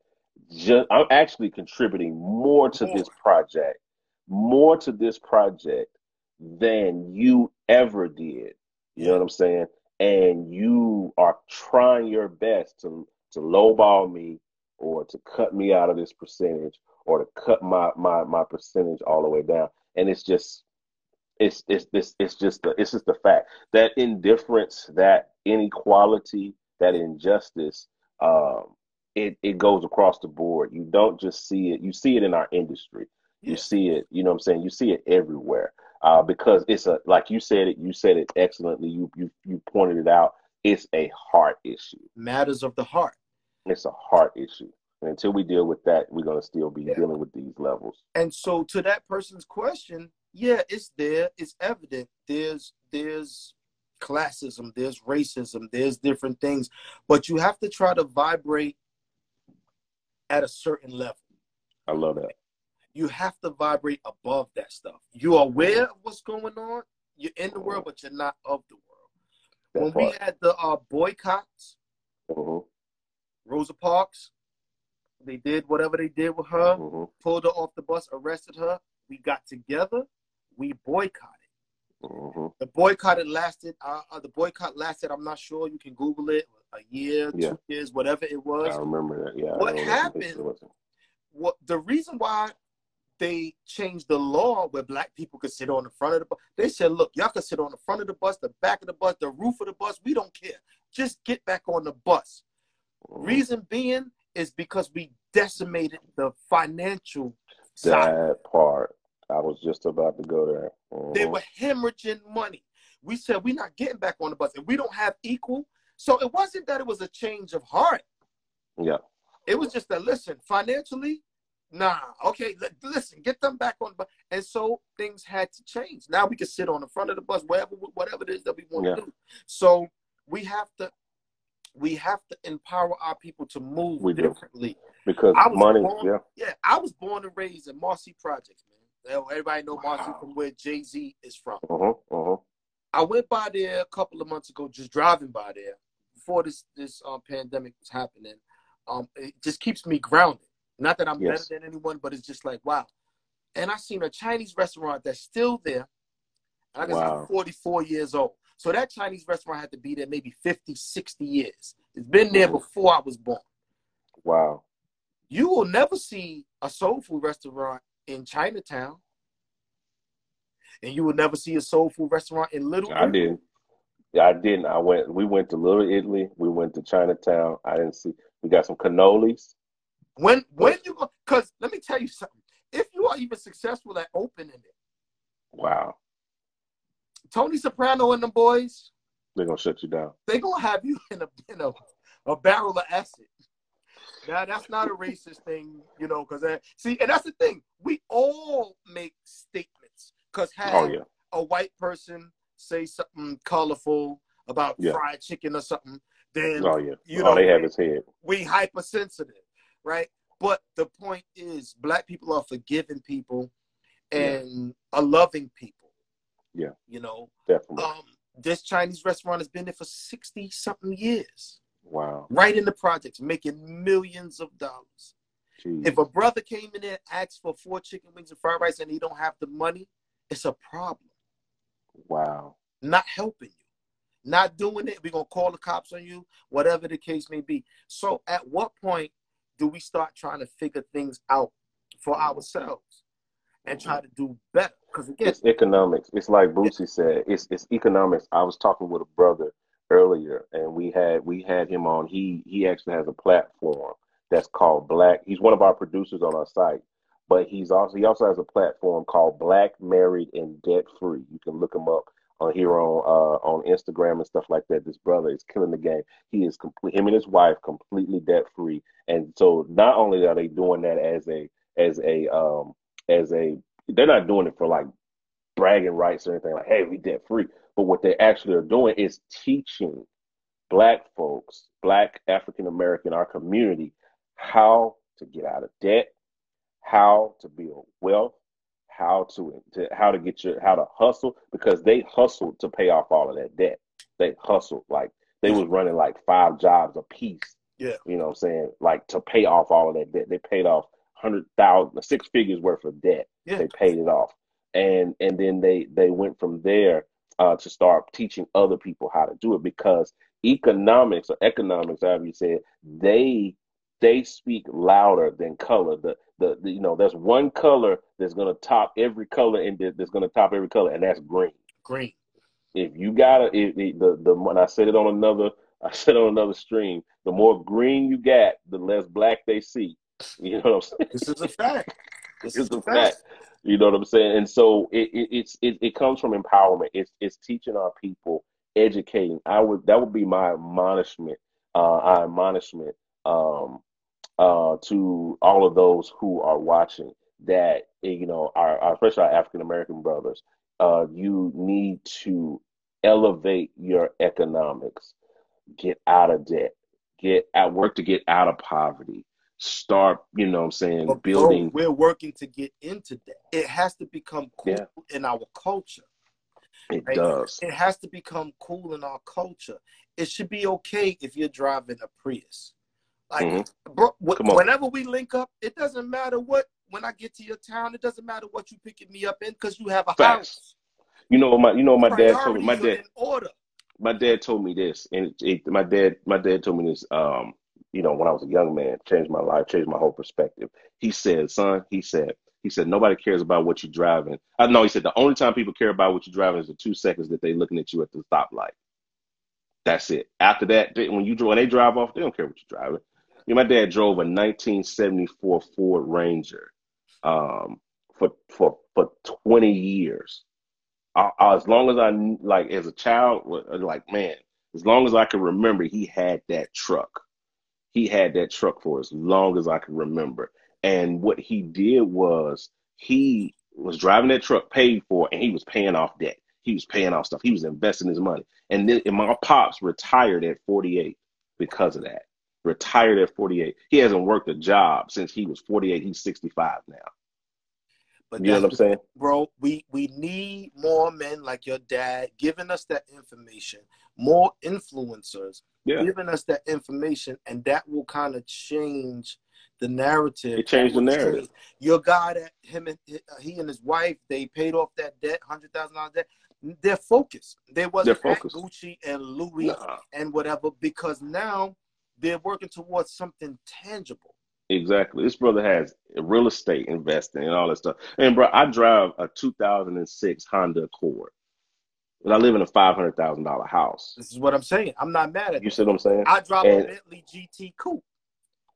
just I'm actually contributing more to this project, more to this project than you ever did. You know what I'm saying? And you are trying your best to to lowball me or to cut me out of this percentage or to cut my my my percentage all the way down. And it's just it's it's it's, it's just the it's just the fact that indifference, that inequality, that injustice, um, it it goes across the board. You don't just see it. You see it in our industry. You Yeah. see it. You know what I'm saying. You see it everywhere. Uh, because it's a like you said it. You said it excellently. You you you pointed it out. It's a heart issue. Matters of the heart. It's a heart issue. And until we deal with that, we're gonna still be Yeah. dealing with these levels. And so to that person's question, yeah, it's there, it's evident. There's there's classism, there's racism, there's different things, but you have to try to vibrate at a certain level. I love that. You have to vibrate above that stuff. You're aware of what's going on. You're in the world, but you're not of the world. When we had the uh, boycotts, Mhm, Rosa Parks, they did whatever they did with her, mhm, pulled her off the bus, arrested her. We got together, we boycotted. mhm. The boycott it lasted. Uh, uh, the boycott lasted. I'm not sure. You can Google it. A year, Yeah. two years, whatever it was. I remember that. Yeah. What happened? What the reason why they changed the law where black people could sit on the front of the bus? They said, "Look, y'all can sit on the front of the bus, the back of the bus, the roof of the bus. We don't care. Just get back on the bus." Mhm. Reason being is because we decimated the financial side. That part. I was just about to go there. They Mhm. were hemorrhaging money. We said we're not getting back on the bus, and we don't have equal. So it wasn't that it was a change of heart. Yeah. It was just that listen, financially, nah. Okay, li- listen, get them back on the bus, and so things had to change. Now we can sit on the front of the bus, wherever, whatever it is that we want Yeah. to do. So we have to, we have to empower our people to move We do. differently. Because I was money, born- yeah. Yeah, I was born and raised in Marcy Projects, man. Everybody know Marcy Wow. from where Jay Z is from. Uh-huh. Uh-huh. I went by there a couple of months ago, just driving by there before this this um, pandemic was happening. Um, it just keeps me grounded. Not that I'm Yes. better than anyone, but it's just like wow. And I seen a Chinese restaurant that's still there. And I guess Wow. I'm 44 years old. So that Chinese restaurant had to be there maybe 50, 60 years. It's been there Mhm. before I was born. Wow. You will never see a soul food restaurant in Chinatown. And you will never see a soul food restaurant in Little I Italy. didn't. Yeah, I didn't. I went we went to Little Italy, we went to Chinatown. I didn't see We got some cannolis. When when you go? Because let me tell you something. If you are even successful at opening it, Wow. Tony Soprano and the boys, They're gonna shut you down. They're gonna have you in a in a, a barrel of acid. Now that's not a racist thing, you know, because see, and that's the thing. We all make statements because have Oh yeah. a white person say something colorful about Yeah. fried chicken or something, then Oh yeah. you All know they have is head. we hypersensitive, right? But the point is, black people are forgiving people and are loving people. Yeah. You know, Definitely. um, this Chinese restaurant has been there for 60 something years, wow. right in the projects, making millions of dollars. Jeez. If a brother came in there and asked for four chicken wings and fried rice and he don't have the money, it's a problem. wow. Not helping you. Not doing it, we're gonna call the cops on you, whatever the case may be. So at what point do we start trying to figure things out for ourselves and try to do better? Because again, It's economics. It's like Bootsy said. It's it's economics. I was talking with a brother earlier, and we had we had him on. He he actually has a platform that's called Black. He's one of our producers on our site, but he's also he also has a platform called Black Married and Debt Free. You can look him up on here on uh on Instagram and stuff like that. This brother is killing the game. He is complete. Him and his wife completely debt free, and so not only are they doing that as a as a um as a they're not doing it for like bragging rights or anything like, hey, we debt free. But what they actually are doing is teaching black folks, black African American, our community, how to get out of debt, how to build wealth, how to, to how to get your how to hustle because they hustled to pay off all of that debt. They hustled like they was running like five jobs a piece. Yeah. You know what I'm saying? Like to pay off all of that debt. They paid off hundred thousand six figures worth of debt. Yeah. They paid it off. And and then they they went from there uh, to start teaching other people how to do it because economics or economics, however you say it, they they speak louder than color. The, the the you know there's one color that's gonna top every color and that's gonna top every color, and that's green. green. If you gotta if the the, the when I said it on another I said on another stream, the more green you got, the less black they see. You know what I'm saying? This is a fact. This is a a fact. fact. You know what I'm saying? And so it, it it's it, it comes from empowerment. It's it's teaching our people, educating. I would that would be my admonishment, uh, our admonishment um, uh, to all of those who are watching that eh, you know our, our especially our African American brothers. Uh, you need to elevate your economics, get out of debt, get at work to get out of poverty. Start, you know what I'm saying, But bro, building. we're working to get into that. It has to become cool Yeah. in our culture. It Right. does. It has to become cool in our culture. It should be okay if you're driving a Prius. Like, Mhm. bro, wh- whenever we link up, it doesn't matter what. When I get to your town, it doesn't matter what you picking me up in because you have a Facts. house. You know my you know my dad told me. My dad in order. my dad told me this, and it, it, my dad my dad told me this. Um, you know, when I was a young man, changed my life, changed my whole perspective. He said, "Son," he said, he said, nobody cares about what you're driving. I know he said the only time people care about what you're driving is the two seconds that they're looking at you at the stoplight. That's it. After that, they, when you when they drive off, they don't care what you're driving. You know, my dad drove a 1974 Ford Ranger um, for for for 20 years. I, I- as long as I like as a child, like man, as long as I can remember, he had that truck. He had that truck for as long as I can remember. And what he did was he was driving that truck paid for, and he was paying off debt. He was paying off stuff. He was investing his money. And then and my pops retired at 48 because of that. Retired at 48. He hasn't worked a job since he was 48. He's 65 now. But You know what I'm saying? bro. We we need more men like your dad giving us that information, more influencers Yeah. giving us that information, and that will kind of change the narrative. It changed the narrative. Your guy that him and uh, he and his wife they paid off that debt, hundred thousand dollars debt. They're focused. They wasn't They're focused. Gucci and Louis Nah, and whatever because now they're working towards something tangible. exactly. This brother has real estate investing and all that stuff. And bro, I drive a 2006 Honda Accord. And I live in a $500,000 house. This is what I'm saying. I'm not mad at You that. see what I'm saying? I drive And- a Bentley GT coupe.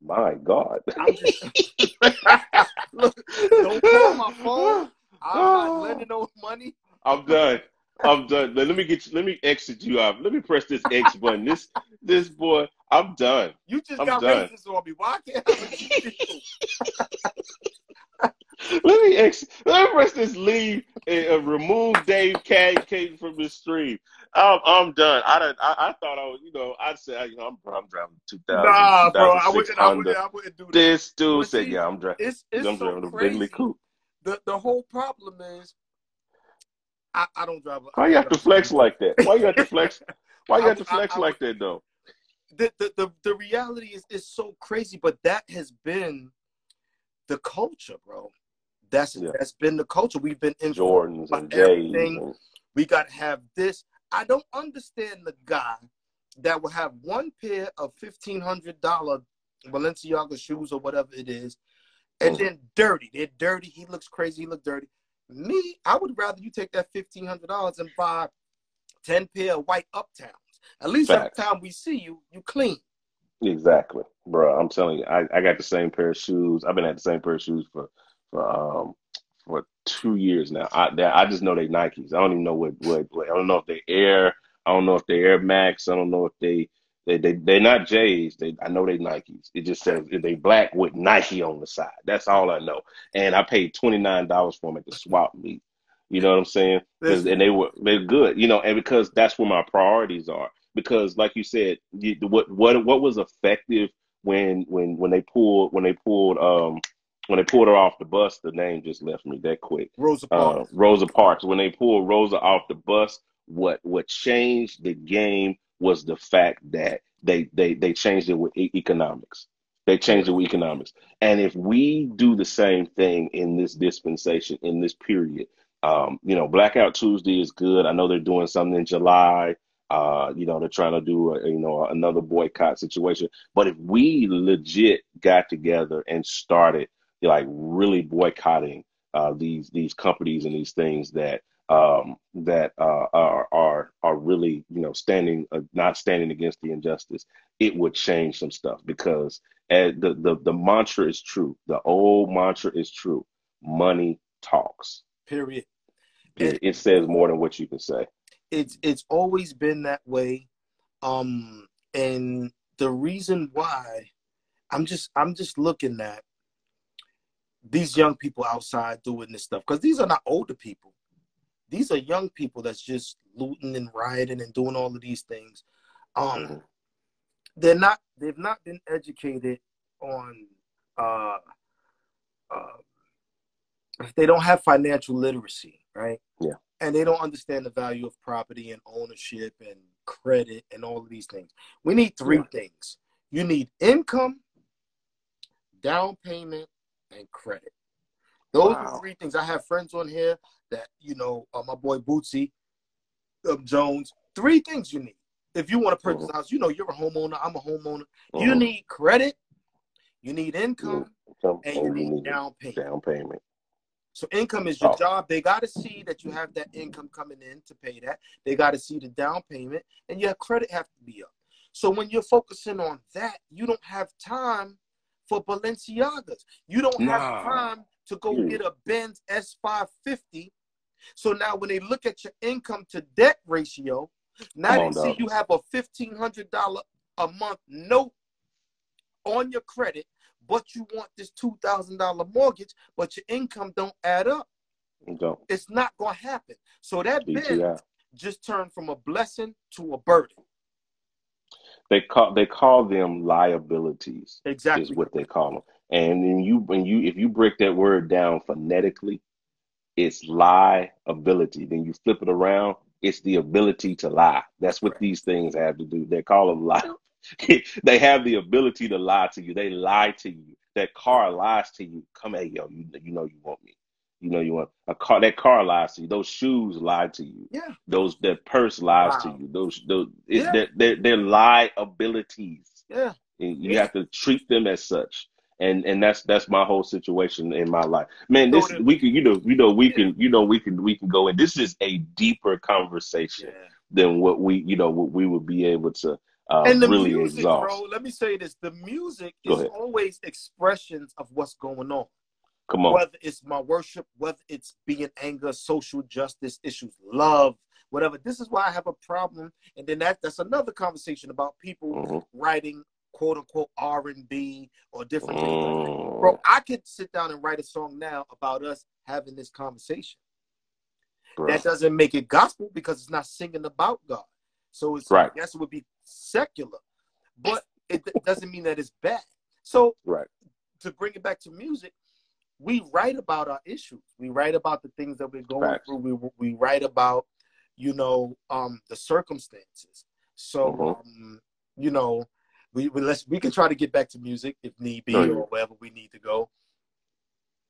My God. I'm just look. Don't call my phone. I'm not lending no money. I'm done. I'm done. Let me get you. Let me exit you out. Let me press this X button. This this boy. I'm done. You just I'm got done. racist on me. Why can't I? Let me ex. Let me press this leave and uh, remove Dave Caden from the stream. I'm I'm done. I don't. I, I thought I was. You know. I said you know, I'm I'm driving 2000. nah, bro. I 2006 wouldn't. I wouldn't. I wouldn't do that. This dude But said, see, "Yeah, I'm driving. It's it's I'm so driving a Bentley crazy. coupe." The the whole problem is, I, I don't drive. a- Why you have to flex like that? Why you have to flex? Why you have to flex I- like that though? the, the, the, the reality is is so crazy, but that has been the culture, bro. That's Yeah. that's been the culture. We've been in Jordans and everything. And, We got to have this. I don't understand the guy that will have one pair of fifteen hundred dollar Balenciaga shoes or whatever it is, and Mhm. then dirty. They're dirty. He looks crazy. He look dirty. Me, I would rather you take that fifteen hundred dollars and buy ten pair of white uptowns. At least Facts. every time we see you, you clean. Exactly, bro. I'm telling you, I, I got the same pair of shoes. I've been at the same pair of shoes for for um for two years now. I that- I just know they Nikes. I don't even know what what, what I don't know if they Air. I don't know if they Air Max. I don't know if they they they they're not J's. They I know they Nikes. It just says they black with Nike on the side. That's all I know. And I paid twenty nine dollars for them at the swap meet. You know what I'm saying? And they were they're good. You know, and because that's where my priorities are. Because like you said, you, what what what was effective when when when they pulled when they pulled um when they pulled her off the bus, the name just left me that quick. Rosa Uh, Parks. Rosa Parks. When they pulled Rosa off the bus, what what changed the game was the fact that they they they changed it with e- economics. They changed it with economics. And if we do the same thing in this dispensation, in this period, um, you know, Blackout Tuesday is good. I know they're doing something in July. Uh, you know, they're trying to do a, you know another boycott situation. But if we legit got together and started like really boycotting uh, these these companies and these things that um, that uh, are are are really you know standing uh, not standing against the injustice, it would change some stuff because uh, the the the mantra is true. The old mantra is true. Money talks. Period. It, it says more than what you can say. It's it's always been that way. Um, and the reason why I'm just I'm just looking at these young people outside doing this stuff because these are not older people. These are young people that's just looting and rioting and doing all of these things. Um, Mhm. they're not they've not been educated on uh, uh, they don't have financial literacy, right? Yeah. And they don't understand the value of property and ownership and credit and all of these things. We need three Yeah. things. You need income, down payment, and credit. Those are Wow. the three things. I have friends on here that, you know, uh, my boy Bootsy um, Jones. Three things you need. If you want to purchase a house, you know, you're a homeowner, I'm a homeowner. You Mhm. need credit, you need income, Some- and you and you need need down payment. down payment. So income is your Oh. job. They got to see that you have that income coming in to pay that. They got to see the down payment, and your credit have to be up. So when you're focusing on that, you don't have time for Balenciagas. You don't have time to go get a Benz S550. So now when they look at your income to debt ratio, now Come they on, see dog. you have a fifteen hundred dollar a month note on your credit, but you want this two thousand dollar mortgage, but your income don't add up. Go. It's not gonna happen. So that Benz just turned from a blessing to a burden. They call they call them liabilities. Exactly. is what they call them. And then you when you if you break that word down phonetically, it's liability. Then you flip it around, it's the ability to lie. That's what Right. these things have to do. They call them lie. they have the ability to lie to you. They lie to you. That car lies to you. Come at yo. You, you know you want me. You know you want a car. That car lies to you. Those shoes lie to you. Yeah. Those that purse lies Wow. to you. Those those it, Yeah. they're, they're, they're liabilities. Yeah. And you Yeah. have to treat them as such. And and that's that's my whole situation in my life. Man, this we can you know you know we can you know we can we can go in. This is a deeper conversation Yeah. than what we you know what we would be able to uh, and the really music, exhaust. bro. Let me say this: the music is always expressions of what's going on. Come on, Whether it's my worship, whether it's being anger, social justice issues, love, whatever. This is why I have a problem. And then that that's another conversation about people Mhm. writing quote unquote R and B or different things. Mm. Bro, I could sit down and write a song now about us having this conversation. Bro. That doesn't make it gospel because it's not singing about God. So it's Right. yes, it would be secular, but it doesn't mean that it's bad. So right. to bring it back to music, we write about our issues. We write about the things that we're going through. We we write about, you know, um, the circumstances. So, Mhm. um, you know, we we let's we can try to get back to music if need be yeah. or wherever we need to go.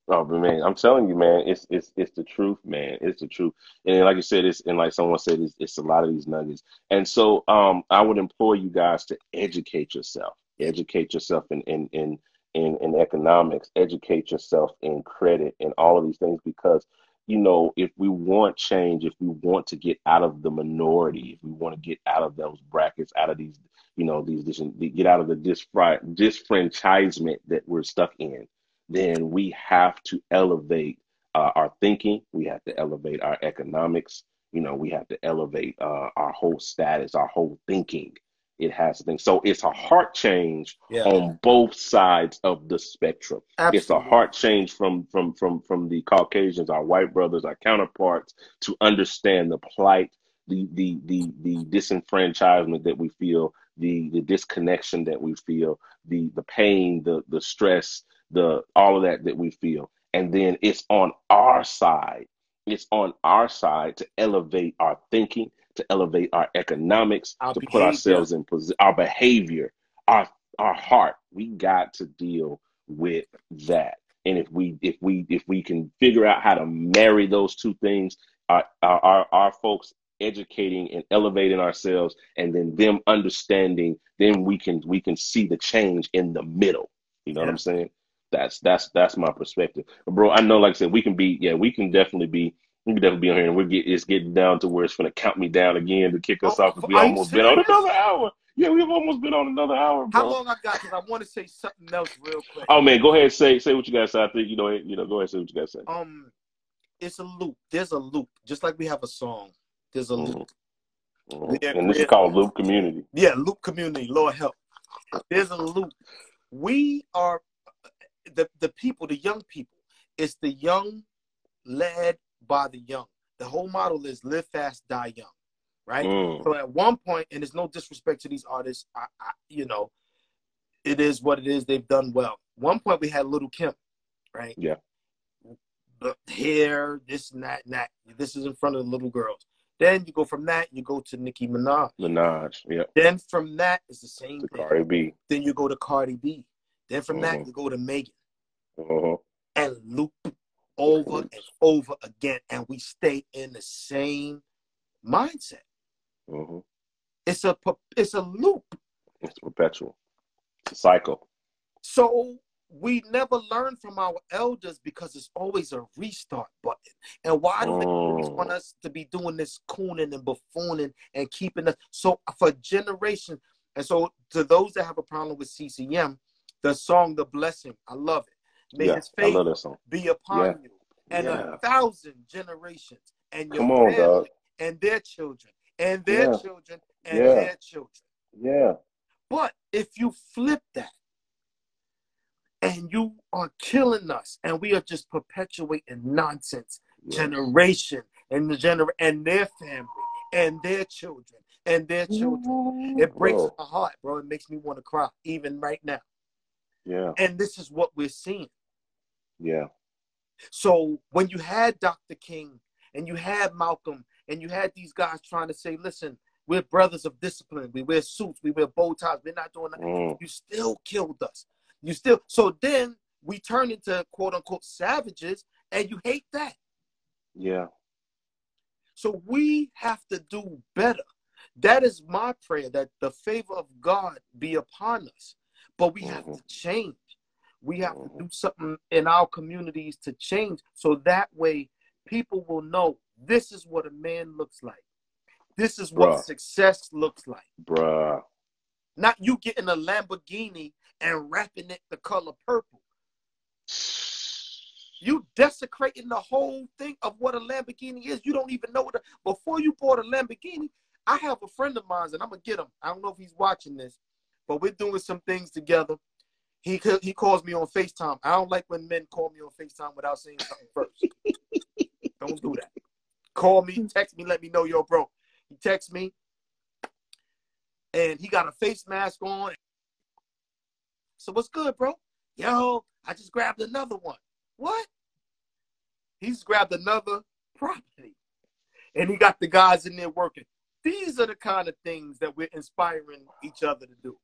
Oh, but man, I'm telling you, man, it's it's it's the truth, man. It's the truth. And like you said, it's and like someone said, it's, it's a lot of these nuggets. And so, um, I would implore you guys to educate yourself. Educate yourself and and in in, in economics. Educate yourself in credit and all of these things because you know if we want change, if we want to get out of the minority, if we want to get out of those brackets, out of these you know these, get out of the disfri- disfranchisement that we're stuck in then we have to elevate uh, our thinking. We have to elevate our economics. You know, we have to elevate uh, our whole status, our whole thinking. It has to think. So it's a heart change Yeah, on both sides of the spectrum. It's a heart change from from from from the Caucasians, our white brothers, our counterparts, to understand the plight, the the the the disenfranchisement that we feel, the the disconnection that we feel, the the pain, the the stress, the all of that that we feel. And then it's on our side. It's on our side to elevate our thinking, to elevate our economics, Our to put ourselves in position, our behavior, our our heart. We got to deal with that. And if we if we if we can figure out how to marry those two things, our our our, folks educating and elevating ourselves and then them understanding, then we can we can see the change in the middle. You know what I'm saying? That's that's that's my perspective. But bro, I know like I said, we can be yeah, we can definitely be we can definitely be on here and we're get it's getting down to where it's gonna count me down again to kick us Oh, off because we almost been on another hour. Yeah, we've almost been on another hour, How long I got? Because I want to say something else real quick. Oh man, go ahead and say say what you guys say. I think you know you know go ahead and say what you guys say. Um, it's a loop. There's a loop. Just like we have a song. There's a loop. Mhm. Mhm. And this is called Loop Community. Yeah, loop community. Lord help. There's a loop. We are the the people, the young people. It's the young led by the young. The whole model is live fast, die young, right? Mm. So at one point, and there's no disrespect to these artists, I, I, you know, it is what it is. They've done well. One point we had Lil' Kim, right? Yeah. The hair, this and that and that. This is in front of the little girls. Then you go from that, you go to Nicki Minaj. Minaj, yeah. Then from that is the same To thing. Cardi B. Then you go to Cardi B. Then from that Mhm. you go to Megan Uh-huh. and loop over and over again, and we stay in the same mindset. Uh-huh. It's a it's a loop. It's perpetual. It's a cycle. So we never learn from our elders because it's always a restart button. And why do they always want Mm. us to be doing this cooning and buffooning and keeping us so for generations? And so to those that have a problem with CCM, the song "The Blessing," I love it. May Yeah, His I love favor that song. be upon Yeah. you and Yeah. a thousand generations and your Come on, family dog. and their children and their children and Yeah. their children. Yeah. But if you flip that and you are killing us and we are just perpetuating nonsense, generation and the gener and their family and their children and their children. It breaks my heart, bro. It makes me want to cry, even right now. Yeah. And this is what we're seeing. Yeah. So when you had Dr. King and you had Malcolm and you had these guys trying to say, listen, we're brothers of discipline. We wear suits. We wear bow ties. We're not doing that. Mm. You still killed us. You still. So then we turn into quote unquote savages and you hate that. Yeah. So we have to do better. That is my prayer that the favor of God be upon us. But we have Mhm. to change. We have to Mhm. do something in our communities to change so that way people will know this is what a man looks like. This is what Bruh. success looks like. Bruh. Not you getting a Lamborghini and wrapping it the color purple. You desecrating the whole thing of what a Lamborghini is. You don't even know what. A, before you bought a Lamborghini, I have a friend of mine, and I'm gonna get him. I don't know if he's watching this, but we're doing some things together. He he calls me on Facetime. I don't like when men call me on Facetime without saying something first. don't do that. Call me, text me, let me know, yo, bro. He texts me, and he got a face mask on. So what's good, bro? Yo, I just grabbed another one. What? He's grabbed another property. And he got the guys in there working. These are the kind of things that we're inspiring each other to do.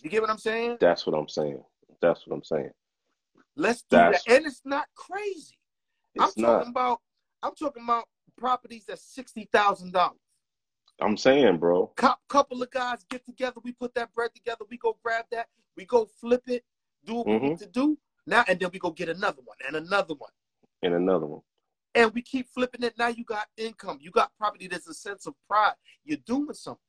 You get what I'm saying? That's what I'm saying. That's what I'm saying. Let's do That's- that. And it's not crazy. It's I'm not. talking about I'm talking about properties that's sixty thousand dollars. I'm saying, bro. Couple of guys get together, we put that bread together, we go grab that, we go flip it, do what we Mhm. need to do. Now and then we go get another one and another one. And another one. and we keep flipping it. Now you got income, you got property. There's a sense of pride. You're doing something.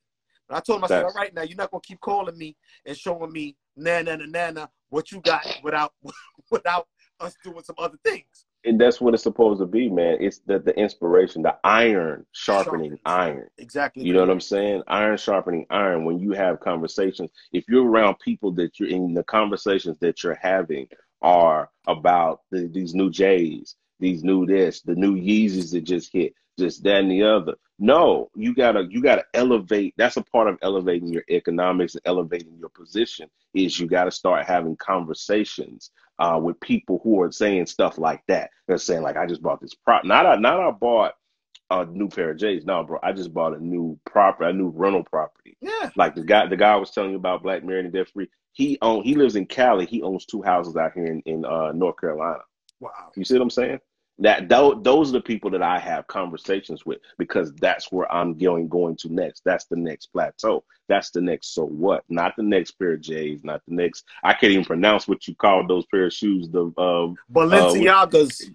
But I told him, I said, all right, now you're not gonna keep calling me and showing me na na na na na what you got without without us doing some other things. And that's what it's supposed to be, man. It's the, the inspiration, the iron sharpening Sharpens. iron. Exactly. You know what I'm saying? Iron sharpening iron. When you have conversations, if you're around people that you're in the conversations that you're having are about the, these new J's, these new this, the new Yeezys that just hit, just that and the other. No, you gotta you gotta elevate. That's a part of elevating your economics and elevating your position. Is you gotta start having conversations uh, with people who are saying stuff like that. They're saying like, I just bought this prop. Not I, not I bought a new pair of J's. No, bro, I just bought a new property, a new rental property. Yeah. Like the guy, the guy I was telling you about, Black Mary and Debt Free. He own, he lives in Cali. He owns two houses out here in in uh, North Carolina. Wow. You see what I'm saying? That those, those are the people that I have conversations with because that's where I'm going going to next. That's the next plateau. That's the next so what? Not the next pair of J's. Not the next. I can't even pronounce what you called those pair of shoes. The um, Balenciagas.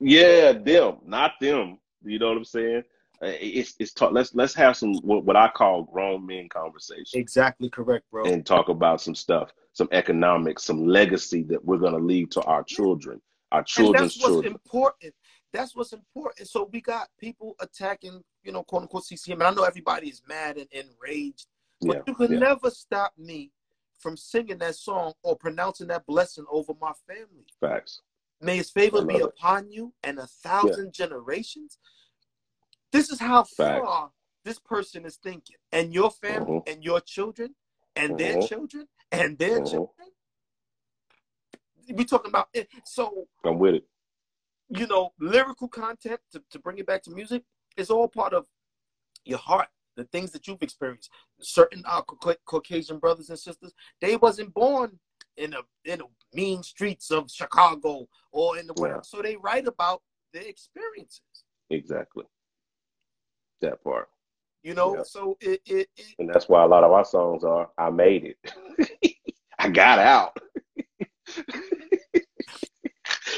yeah, them, not them. You know what I'm saying? Uh, It's it's talk. Let's let's have some what, what I call grown men conversation exactly correct, bro. and talk about some stuff, some economics, some legacy that we're gonna leave to our children, our and children's that's what's children. important. That's what's important. So we got people attacking, you know, quote unquote CCM. And I know everybody is mad and enraged, but Yeah, you can yeah. never stop me from singing that song or pronouncing that blessing over my family. Facts. May his favor be it. upon you and a thousand generations. This is how Facts. far this person is thinking. And your family Mhm. and your children and their Mhm. children and their Mhm. children. We talking about it. So, I'm with it. you know, lyrical content to, to bring it back to music is all part of your heart, the things that you've experienced. Certain uh, Cauca- Caucasian brothers and sisters, they wasn't born in a in the mean streets of Chicago or in the Yeah. world, so they write about their experiences. Exactly. That part. You know, Yeah. so it, it, it And that's why a lot of our songs are I made it. I got out.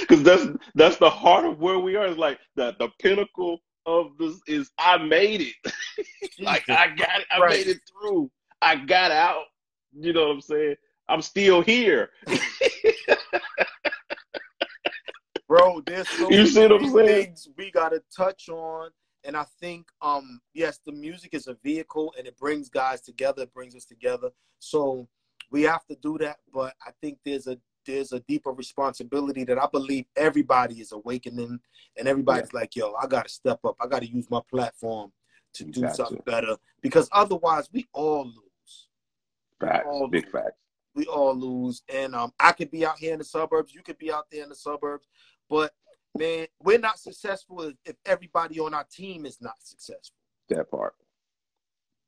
Cause that's that's the heart of where we are. It's like the the pinnacle of this is I made it. like I got it. I Right. made it through. I got out. You know what I'm saying? I'm still here. bro, there's so You see what I'm many saying? things we gotta touch on. And I think, um, yes, the music is a vehicle and it brings guys together, it brings us together. So we have to do that. But I think there's a there's a deeper responsibility that I believe everybody is awakening and everybody's like, yo, I gotta step up. I gotta use my platform to do something better. Because otherwise we all lose. Facts. all Big lose. facts. we all lose. And um, I could be out here in the suburbs. You could be out there in the suburbs. But man, we're not successful if, everybody on our team is not successful. That part.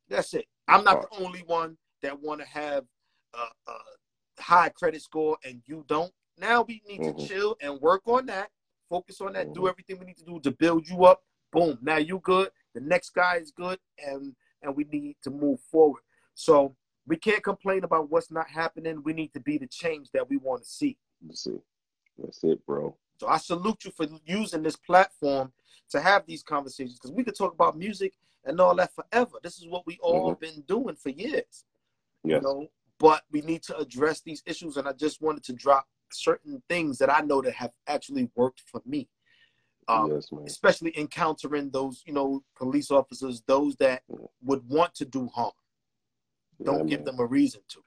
That's it. I'm not the only one that want to have a, a high credit score and you don't. Now we need Mhm. to chill and work on that. Focus on that. Do Mhm. everything we need to do to build you up. Boom. Now you good. The next guy is good, and and we need to move forward. So we can't complain about what's not happening. We need to be the change that we want to see. That's it. That's it, bro. So I salute you for using this platform to have these conversations because we could talk about music and all that forever. This is what we all been doing for years. Yes. You know, but we need to address these issues, and I just wanted to drop certain things that I know that have actually worked for me. Um, yes, especially encountering those, you know, police officers, those that Yeah. would want to do harm. Don't Yeah, give man. them a reason to.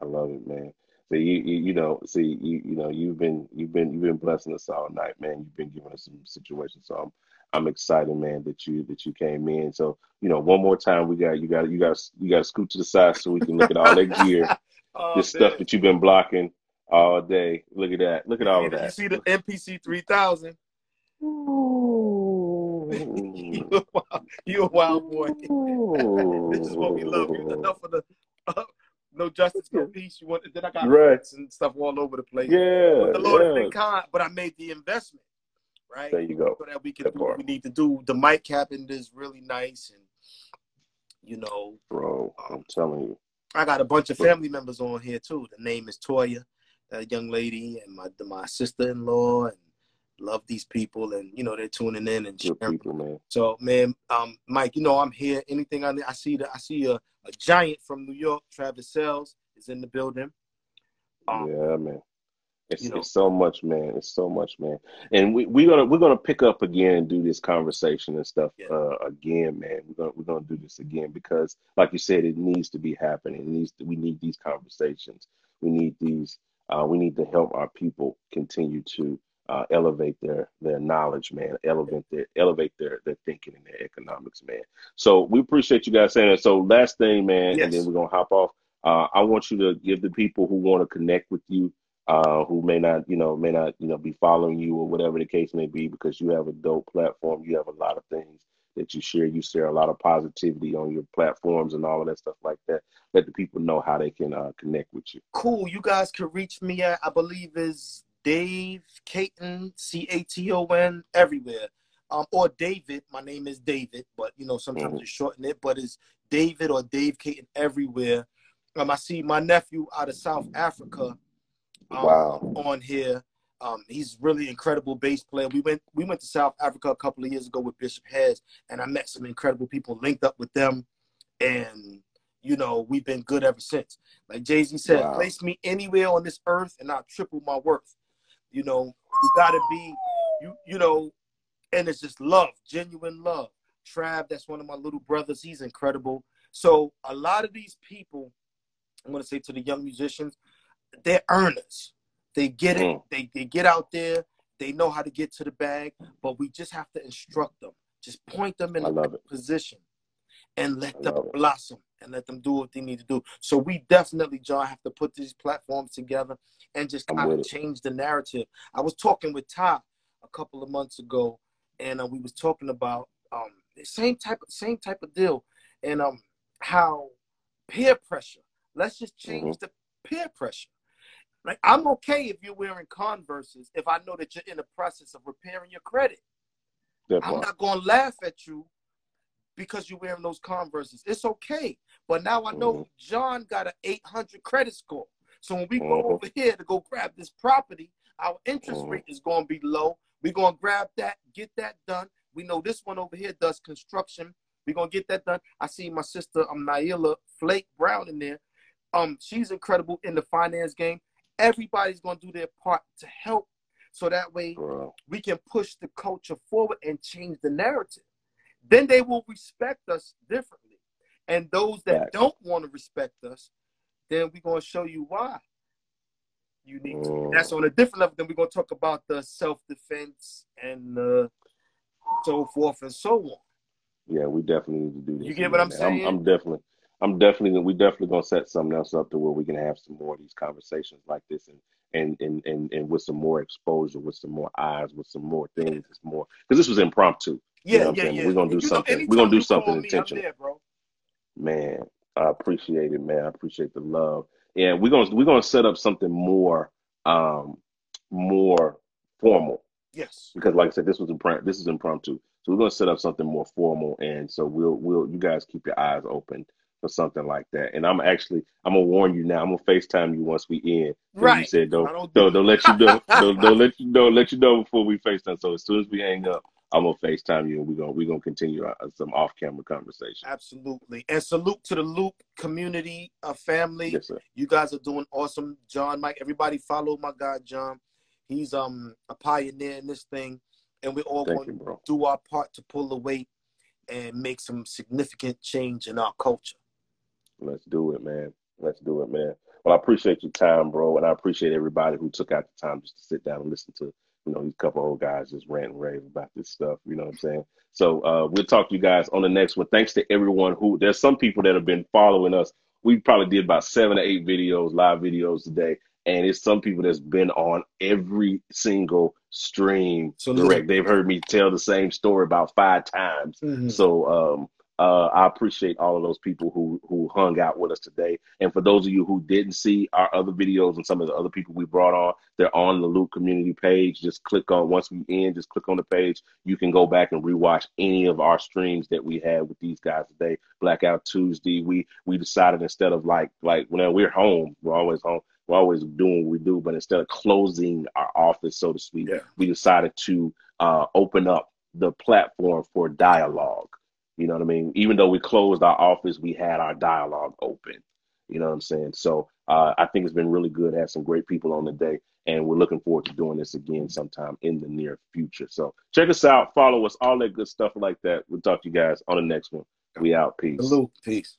I love it, man. So you, you you know, see you you know you've been you've been you've been blessing us all night, man. You've been giving us some situations, so I'm I'm excited, man, that you that you came in. So you know, one more time, we got you got you got you got to scoot to the side so we can look at all that gear, Oh, the stuff that you've been blocking all day. Look at that. Look at all of You that. see the MPC three thousand. Ooh. you a wild, you a wild boy. this is what we love. You enough of the uh, no justice, no peace. You want then I got Right. and stuff all over the place. Yeah, But the Lord has been kind, but I made the investment, right? There you go. So that we can That do what we need to do. The mic cabin is really nice, and you know, Bro, I'm telling you. I got a bunch of family members on here too. The name is Toya, that young lady, and my my sister in law, and love these people, and you know they're tuning in and sharing. people, man. So man, um, Mike, you know I'm here. Anything I need, I see that I see a, a giant from New York, Travis Sells, is in the building. Um, Yeah, man. It's, you know. it's so much, man. It's so much, man. And we we're gonna we're gonna pick up again and do this conversation and stuff Yeah. uh, again, man. We're gonna we're gonna do this again because, like you said, it needs to be happening. It needs to, we need these conversations. We need these. Uh, we need to help our people continue to uh, elevate their their knowledge, man. Elevate their elevate their their thinking and their economics, man. So we appreciate you guys saying that. So last thing, man, Yes. and then we're gonna hop off. Uh, I want you to give the people who want to connect with you uh, who may not, you know, may not, you know, be following you or whatever the case may be, because you have a dope platform. You have a lot of things that you share. You share a lot of positivity on your platforms and all of that stuff like that. Let the people know how they can uh, connect with you. cool. You guys can reach me at I believe is Dave Caton C A T O N everywhere. Um, or David. My name is David, but you know sometimes Mhm. you shorten it. But it's David or Dave Caton everywhere. Um, I see my nephew out of South Africa. Um, Wow. On here. Um, he's really incredible bass player. We went we went to South Africa a couple of years ago with Bishop Heads, and I met some incredible people. Linked up with them, and you know we've been good ever since. Like Jay Z said, Wow. place me anywhere on this earth, and I'll triple my worth. You know, you gotta be, you you know, and it's just love, genuine love. Trav, that's one of my little brothers. He's incredible. So a lot of these people, I'm gonna say to the young musicians, they're earners. They get it. Mm. They they get out there. They know how to get to the bag, but we just have to instruct them. Just point them in I the love position and let them blossom and let them do what they need to do. So we definitely, John, have to put these platforms together and just kind of change the narrative. I was talking with Ty a couple of months ago, and uh, we was talking about um, the same type of same type of deal, and um, how peer pressure. Let's just change Mm-hmm. the peer pressure. Like I'm okay if you're wearing Converse's if I know that you're in the process of repairing your credit. I'm not gonna laugh at you because you're wearing those Converses. It's okay. But now I know Mhm. John got an 800 credit score. So when we go Mhm. over here to go grab this property, our interest Mhm. rate is gonna be low. We're gonna grab that, get that done. We know this one over here does construction. We're gonna get that done. I see my sister um Naila Flake Brown in there. Um, she's incredible in the finance game. Everybody's gonna do their part to help so that way we can push the culture forward and change the narrative. Then they will respect us differently. And those that Facts. don't want to respect us, then we're going to show you why you need to. Mm. That's on a different level. Then we're going to talk about the self defense and uh, so forth and so on. Yeah, we definitely need to do that You get what I'm saying? I'm, definitely, I'm definitely, we definitely gonna set something else up to where we can have some more of these conversations like this, and and and and, and with some more exposure, with some more eyes, with some more things, it's more because this was impromptu. Yeah, know yeah, saying? yeah. We're gonna do You know, something- we're gonna do something me, intentional. there, bro. Man, I appreciate it, man. I appreciate the love. Yeah, we're gonna we're gonna set up something more, um, more formal Yes. because like I said, this was improm- this is impromptu. So we're gonna set up something more formal, and so we'll we'll you guys keep your eyes open for something like that. And I'm actually I'm gonna warn you now. I'm gonna Facetime you once we end. 'cause You said don't don't don't, do don't let you know don't, don't let you know let you know before we Facetime. So as soon as we hang up, I'm gonna FaceTime you, and we're gonna we're gonna continue uh, some off camera conversation. Absolutely, and salute to the Loop community, uh, family. Yes, sir. You guys are doing awesome, John, Mike. Everybody follow my guy John. He's um a pioneer in this thing, and we're all Thank going you, to do our part to pull the weight and make some significant change in our culture. Let's do it, man. Let's do it, man. Well, I appreciate your time, bro, and I appreciate everybody who took out the time just to sit down and listen to, you know, these couple old guys just rant and rave about this stuff. You know what I'm saying? So uh, we'll talk to you guys on the next one. Thanks to everyone who. There's some people that have been following us. We probably did about seven or eight videos, live videos today, and it's some people that's been on every single stream Salute. direct. They've heard me tell the same story about five times. So um, uh, I appreciate all of those people who who hung out with us today. And for those of you who didn't see our other videos and some of the other people we brought on, they're on the Loop community page. Just click on once we end, just click on the page. You can go back and rewatch any of our streams that we had with these guys today. Blackout Tuesday. We we decided instead of like like when we're home, we're always home. We're always doing what we do, but instead of closing our office, so to speak, Yeah. we decided to uh, open up the platform for dialogue. You know what I mean? Even though we closed our office, we had our dialogue open. You know what I'm saying? So uh, I think it's been really good. Had some great people on the day, and we're looking forward to doing this again sometime in the near future. So check us out, follow us, all that good stuff like that. We'll talk to you guys on the next one. We out. Peace. Salute. Peace.